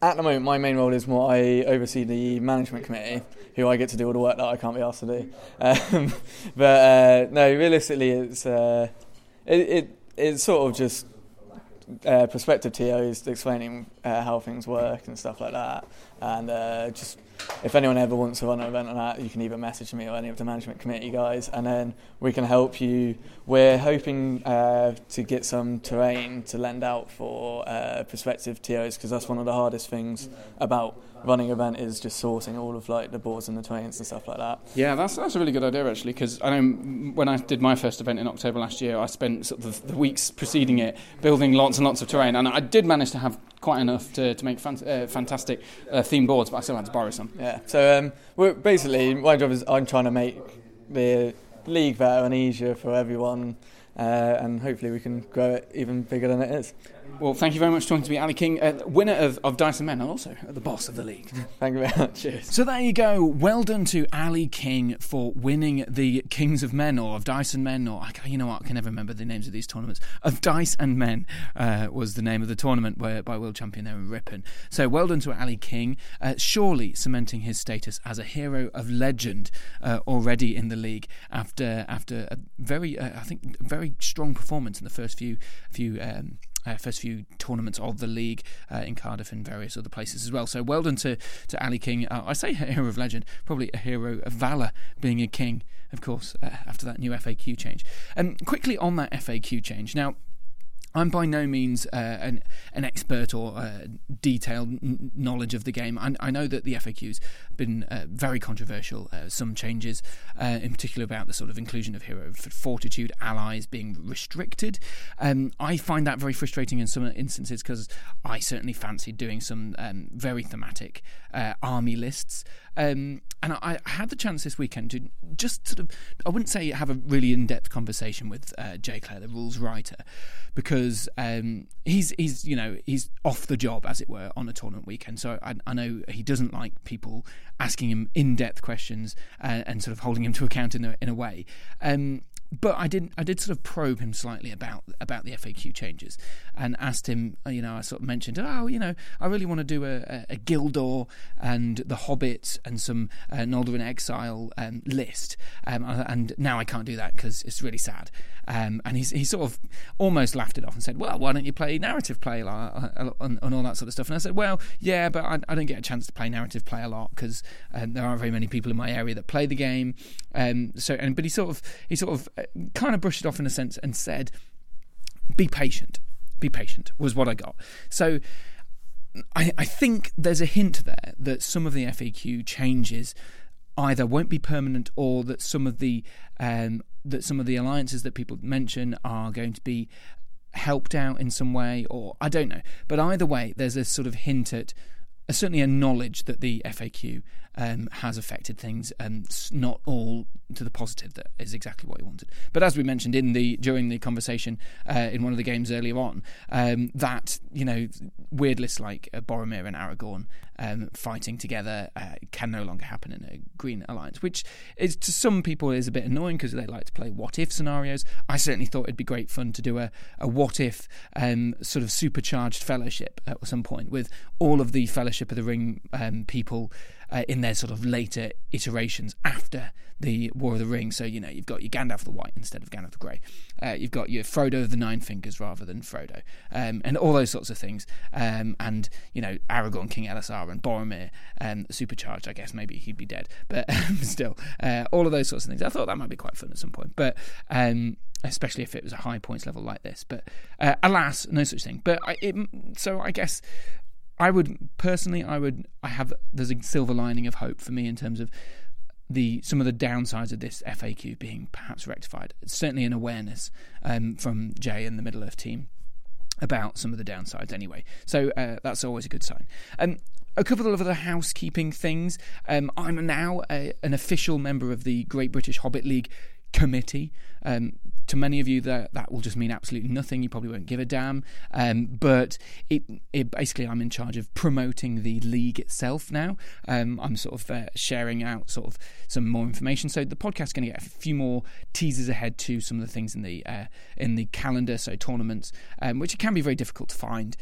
at the moment, my main role is more I oversee the management committee, who I get to do all the work that I can't be asked to do. Um, but uh, no, realistically, it's uh, it, it it's sort of just uh, prospective TOs explaining uh, how things work and stuff like that. And uh, just if anyone ever wants to run an event on that, you can either message me or any of the management committee guys, and then we can help you. We're hoping uh, to get some terrain to lend out for uh, prospective TOs because that's one of the hardest things about running an event is just sourcing all of like the boards and the terrains and stuff like that. Yeah, that's that's a really good idea actually, because I know when I did my first event in October last year, I spent sort of the weeks preceding it building lots and lots of terrain, and I did manage to have quite enough to, to make fan- uh, fantastic uh, themed boards, but I still had to borrow some. Yeah. So um, we're basically my job is I'm trying to make the league better and easier for everyone, uh, and hopefully we can grow it even bigger than it is. Well, thank you very much for talking to me, Ali King, uh, winner of, of Dice and Men, and also the boss of the league. Thank you very much. Cheers. So there you go. Well done to Ali King for winning the Kings of Men or of Dice and Men, or I you know what, I can never remember the names of these tournaments. Of Dice and Men uh, was the name of the tournament where, by world champion there in Ripon. So well done to Ali King, uh, surely cementing his status as a hero of legend uh, already in the league after after a very, uh, I think, very strong performance in the first few few. Um, uh, first few tournaments of the league uh, in Cardiff and various other places as well. So well done to to Ali King. Uh, I say hero of legend, probably a hero of valor, being a king, of course, uh, after that new FAQ change. Um, quickly on that FAQ change now. I'm by no means uh, an, an expert or uh, detailed n- knowledge of the game. I, I, know that the FAQ's been uh, very controversial. Uh, some changes, uh, in particular about the sort of inclusion of hero fortitude allies being restricted. Um, I find that very frustrating in some instances because I certainly fancied doing some um, very thematic uh, army lists. Um, and I, I, had the chance this weekend to just sort of, I wouldn't say have a really in depth conversation with Jay Clare, the rules writer, because um, he's he's you know he's off the job as it were on a tournament weekend. So I, I know he doesn't like people asking him in depth questions uh, and sort of holding him to account in a in a way. Um, but I didn't. I did sort of probe him slightly about about the FAQ changes and asked him you know I sort of mentioned oh you know I really want to do a, a, a Gildor and the Hobbit and some uh, Noldor in Exile um, list um, and now I can't do that because it's really sad um, and he's, he sort of almost laughed it off and said well why don't you play narrative play uh, and, all that sort of stuff and I said well yeah but I, I don't get a chance to play narrative play a lot because um, there aren't very many people in my area that play the game um, so and but he sort of he sort of uh, kind of brushed it off in a sense and said, "Be patient. Be patient." Was what I got. So. I, I think there's a hint there that some of the FAQ changes either won't be permanent or that some of the um, that some of the alliances that people mention are going to be helped out in some way or I don't know but either way there's a sort of hint at uh, certainly a knowledge that the FAQ um, has affected things, and not all to the positive. That is exactly what he wanted. But as we mentioned in the during the conversation uh, in one of the games earlier on, um, that you know weird lists like uh, Boromir and Aragorn um, fighting together uh, can no longer happen in a Green Alliance, which is to some people is a bit annoying because they like to play what if scenarios. I certainly thought it'd be great fun to do a, a what if um, sort of supercharged fellowship at some point with all of the Fellowship of the Ring um, people uh, in their sort of later iterations after the War of the Ring. So you know you've got your Gandalf the White instead of Gandalf the Grey. Uh, you've got your Frodo of the Nine Fingers rather than Frodo, um, and all those sorts of things. Um, and you know Aragorn, King Elessar, and Boromir, um, supercharged. I guess maybe he'd be dead, but um, still, uh, all of those sorts of things. I thought that might be quite fun at some point, but um, especially if it was a high points level like this. But uh, alas, no such thing. But I, it, so I guess I would personally, I would, I have there's a silver lining of hope for me in terms of the some of the downsides of this FAQ being perhaps rectified. It's certainly an awareness um, from Jay and the Middle Earth team about some of the downsides anyway. So uh, that's always a good sign. Um, a couple of other housekeeping things. Um, I'm now a, an official member of the Great British Hobbit League committee. Um, to many of you, that that will just mean absolutely nothing. You probably won't give a damn. Um, but it, it, basically, I'm in charge of promoting the league itself now. Um, I'm sort of uh, sharing out sort of some more information. So the podcast is going to get a few more teasers ahead to some of the things in the uh, in the calendar. So tournaments, um, which it can be very difficult to find.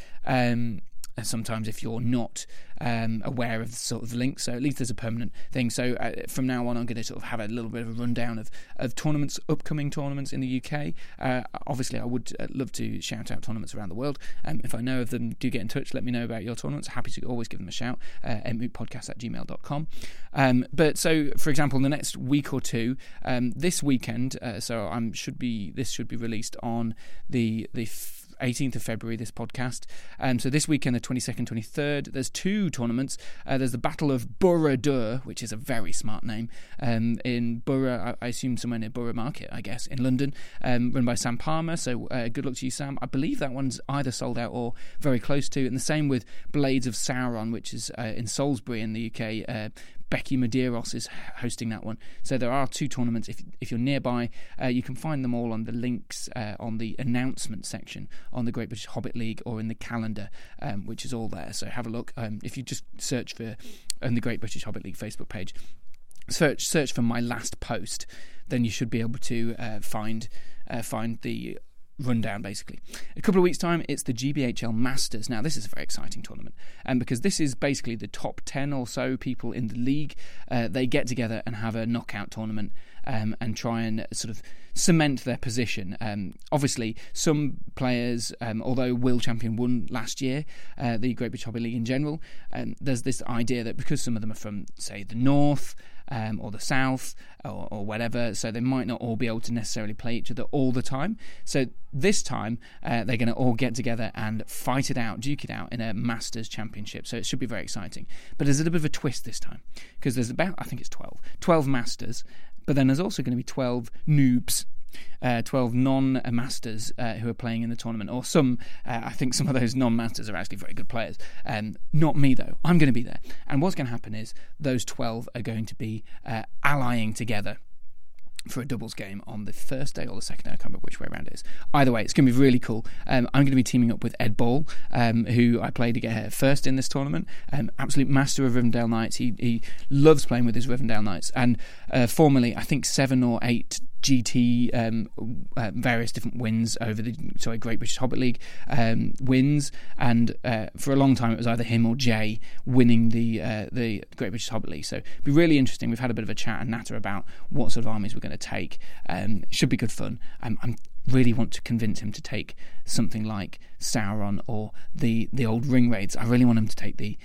Sometimes if you're not um, aware of the sort of links. So at least there's a permanent thing. So uh, from now on, I'm going to sort of have a little bit of a rundown of, of tournaments, upcoming tournaments in the UK. Uh, obviously, I would uh, love to shout out tournaments around the world. Um, if I know of them, do get in touch. Let me know about your tournaments. Happy to always give them a shout. Uh, podcast at gmail.com. Um, but so, for example, in the next week or two, um, this weekend, uh, so I'm should be this should be released on the the. 18th of February, this podcast. Um, so this weekend, the 22nd, 23rd, there's two tournaments. Uh, there's the Battle of Borough which is a very smart name, um, in Borough, I, assume somewhere near Borough Market, I guess, in London, um, run by Sam Palmer. So uh, good luck to you, Sam. I believe that one's either sold out or very close to. And the same with Blades of Sauron, which is uh, in Salisbury in the UK. Becky Medeiros is hosting that one. So there are two tournaments. If, if you're nearby, uh, you can find them all on the links uh, on the announcement section on the Great British Hobbit League or in the calendar, um, which is all there. So have a look. Um, if you just search for on the Great British Hobbit League Facebook page, search search for my last post, then you should be able to uh, find uh, find the rundown basically. A couple of weeks' time, it's the GBHL Masters. Now, this is a very exciting tournament, and um, because this is basically the top ten or so people in the league, uh, they get together and have a knockout tournament um, and try and sort of cement their position. Um, obviously, some players, um, although Will Champion won last year, uh, the Great British Hobbit League in general, um, there's this idea that because some of them are from, say, the north um, or the south or, or, whatever, so they might not all be able to necessarily play each other all the time. So this time, uh, they're going to all get together and fight it out, duke it out in a Masters Championship. So it should be very exciting. But there's a little bit of a twist this time because there's about, I think it's 12, 12 Masters, but then there's also going to be 12 noobs. Uh, 12 non masters uh, who are playing in the tournament, or some, uh, I think some of those non masters are actually very good players. Um, not me, though. I'm going to be there. And what's going to happen is those 12 are going to be uh, allying together for a doubles game on the first day or the second day. I can't remember which way around it is. Either way, it's going to be really cool. Um, I'm going to be teaming up with Ed Ball, um, who I played to get first in this tournament. Um, absolute master of Rivendell Knights. He he loves playing with his Rivendell Knights, and uh, formerly I think seven or eight GT um, uh, various different wins over the sorry Great British Hobbit League um, wins, and uh, for a long time it was either him or Jay winning the uh, the Great British Hobbit League. So it'd be really interesting. We've had a bit of a chat and natter about what sort of armies we're going to take. Um, should be good fun. I'm, I'm really want to convince him to take something like Sauron or the the old Ringwraiths. I really want him to take the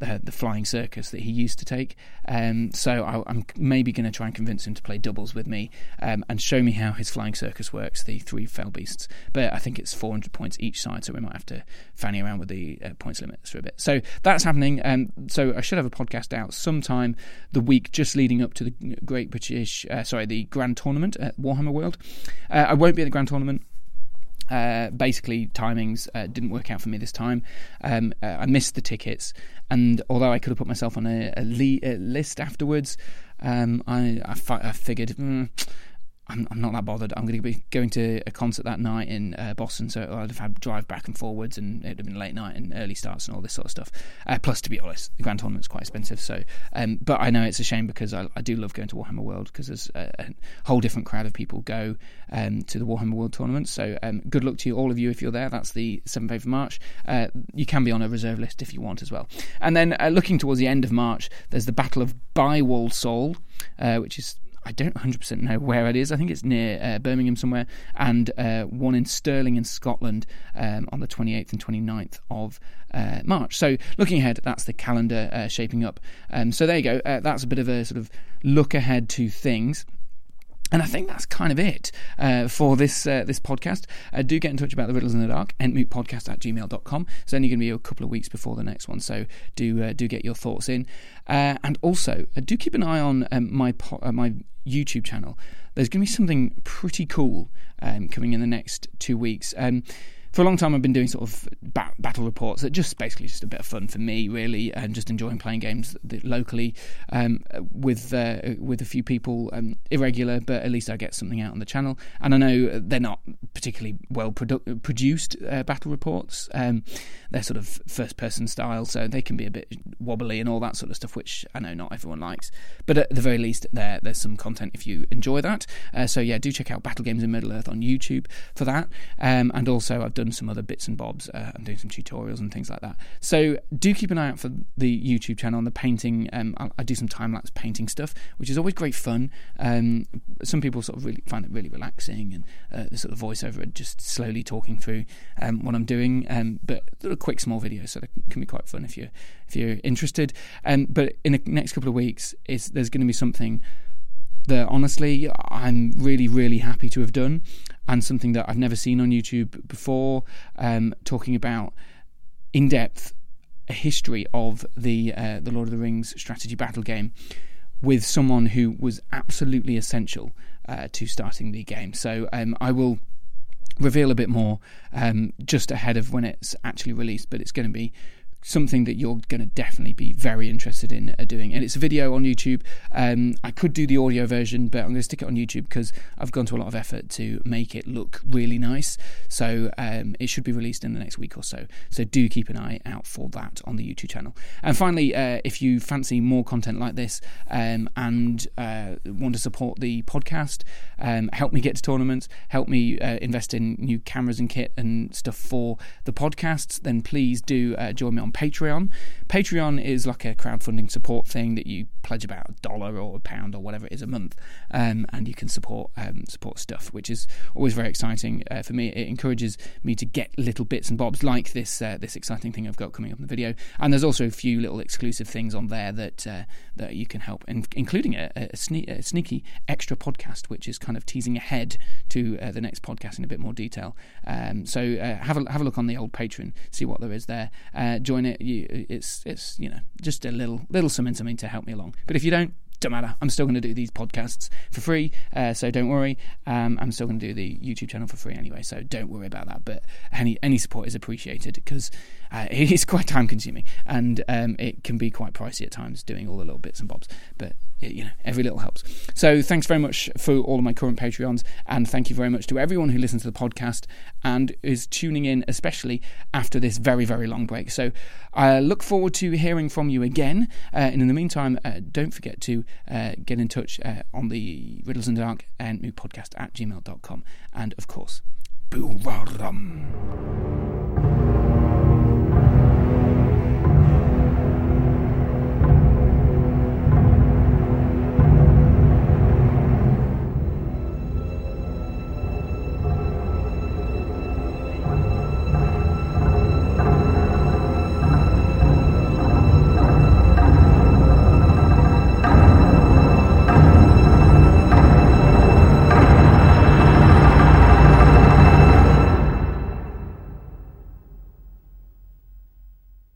the flying circus that he used to take. Um, so I, am maybe going to try and convince him to play doubles with me um, and show me how his flying circus works, the three fell beasts. But I think it's 400 points each side, so we might have to fanny around with the uh, points limits for a bit. So that's happening. Um, so I should have a podcast out sometime the week just leading up to the Great British, uh, sorry, the Grand Tournament at Warhammer World. Uh, I won't be at the Grand Tournament. Uh, basically, timings uh, didn't work out for me this time. Um, uh, I missed the tickets, and although I could have put myself on a, a, a list afterwards, um, I, I, fi- I, figured. Mm, I'm, I'm not that bothered. I'm going to be going to a concert that night in uh, Boston, so I'd have had drive back and forwards, and it'd have been late night and early starts and all this sort of stuff. Uh, plus, to be honest, the Grand Tournament's quite expensive. So, um, but I know it's a shame because I, I do love going to Warhammer World because there's a, a, whole different crowd of people go um, to the Warhammer World tournament. So, um, good luck to you, all of you, if you're there. That's the 7th of March. Uh, you can be on a reserve list if you want as well. And then, uh, looking towards the end of March, there's the Battle of By-Walsall, uh, which is I don't 100% know where it is. I think it's near uh, Birmingham somewhere, and uh, one in Stirling in Scotland um, on the 28th and 29th of uh, March. So, looking ahead, that's the calendar uh, shaping up. Um, so, there you go. Uh, that's a bit of a sort of look ahead to things. And I think that's kind of it uh, for this uh, this podcast. Uh, do get in touch about the Riddles in the Dark, entmootpodcast at gmail.com. It's only going to be a couple of weeks before the next one, so do uh, do get your thoughts in. Uh, and also, uh, do keep an eye on um, my po- my YouTube channel. There's going to be something pretty cool um, coming in the next two weeks. Um, for a long time I've been doing sort of ba- battle reports that just basically just a bit of fun for me really and just enjoying playing games locally um, with uh, with a few people um, irregular but at least I get something out on the channel. And I know they're not particularly well produ- produced uh, battle reports. Um, they're sort of first person style so they can be a bit wobbly and all that sort of stuff which I know not everyone likes. But at the very least there there's some content if you enjoy that. Uh, so yeah do check out Battle Games in Middle Earth on YouTube for that. Um, and also I've done some other bits and bobs. Uh, I'm doing some tutorials and things like that. So do keep an eye out for the YouTube channel and the painting. Um, I, I, do some time lapse painting stuff, which is always great fun. Um, some people sort of really find it really relaxing and uh, the sort of voiceover just slowly talking through um, what I'm doing. Um, but a quick small video, so it can be quite fun if you're if you're interested. Um, but in the next couple of weeks, is there's going to be something that honestly I'm really, really happy to have done, and something that I've never seen on YouTube before, um, talking about in depth a history of the uh, the Lord of the Rings strategy battle game with someone who was absolutely essential uh, to starting the game. So um, I will reveal a bit more um, just ahead of when it's actually released, but it's going to be something that you're going to definitely be very interested in uh, doing. And it's a video on YouTube. Um, I could do the audio version, but I'm going to stick it on YouTube because I've gone to a lot of effort to make it look really nice. So um, it should be released in the next week or so. So do keep an eye out for that on the YouTube channel. And finally, uh, if you fancy more content like this um, and uh, want to support the podcast, um, help me get to tournaments, help me uh, invest in new cameras and kit and stuff for the podcasts, then please do uh, join me on Patreon. Patreon is like a crowdfunding support thing that you pledge about a dollar or a pound or whatever it is a month, um, and you can support um, support stuff, which is always very exciting uh, for me. It encourages me to get little bits and bobs like this uh, this exciting thing I've got coming up in the video, and there's also a few little exclusive things on there that uh, that you can help, in- including a, a, sne- a, sneaky extra podcast, which is kind of teasing ahead to uh, the next podcast in a bit more detail. Um, so uh, have a have a look on the old Patreon, see what there is there. Uh, join it. You, it's it's you know just a little little something something to help me along. But if you don't, don't matter. I'm still going to do these podcasts for free, uh, so don't worry. Um, I'm still going to do the YouTube channel for free anyway, so don't worry about that. But any any support is appreciated because uh, it is quite time consuming and um, it can be quite pricey at times doing all the little bits and bobs. But you know, every little helps. So thanks very much for all of my current Patreons, and thank you very much to everyone who listens to the podcast and is tuning in, especially after this very, very long break. So I look forward to hearing from you again. Uh, and in the meantime, uh, don't forget to uh, get in touch uh, on the Riddles and Dark and New Podcast at gmail.com. And of course, boo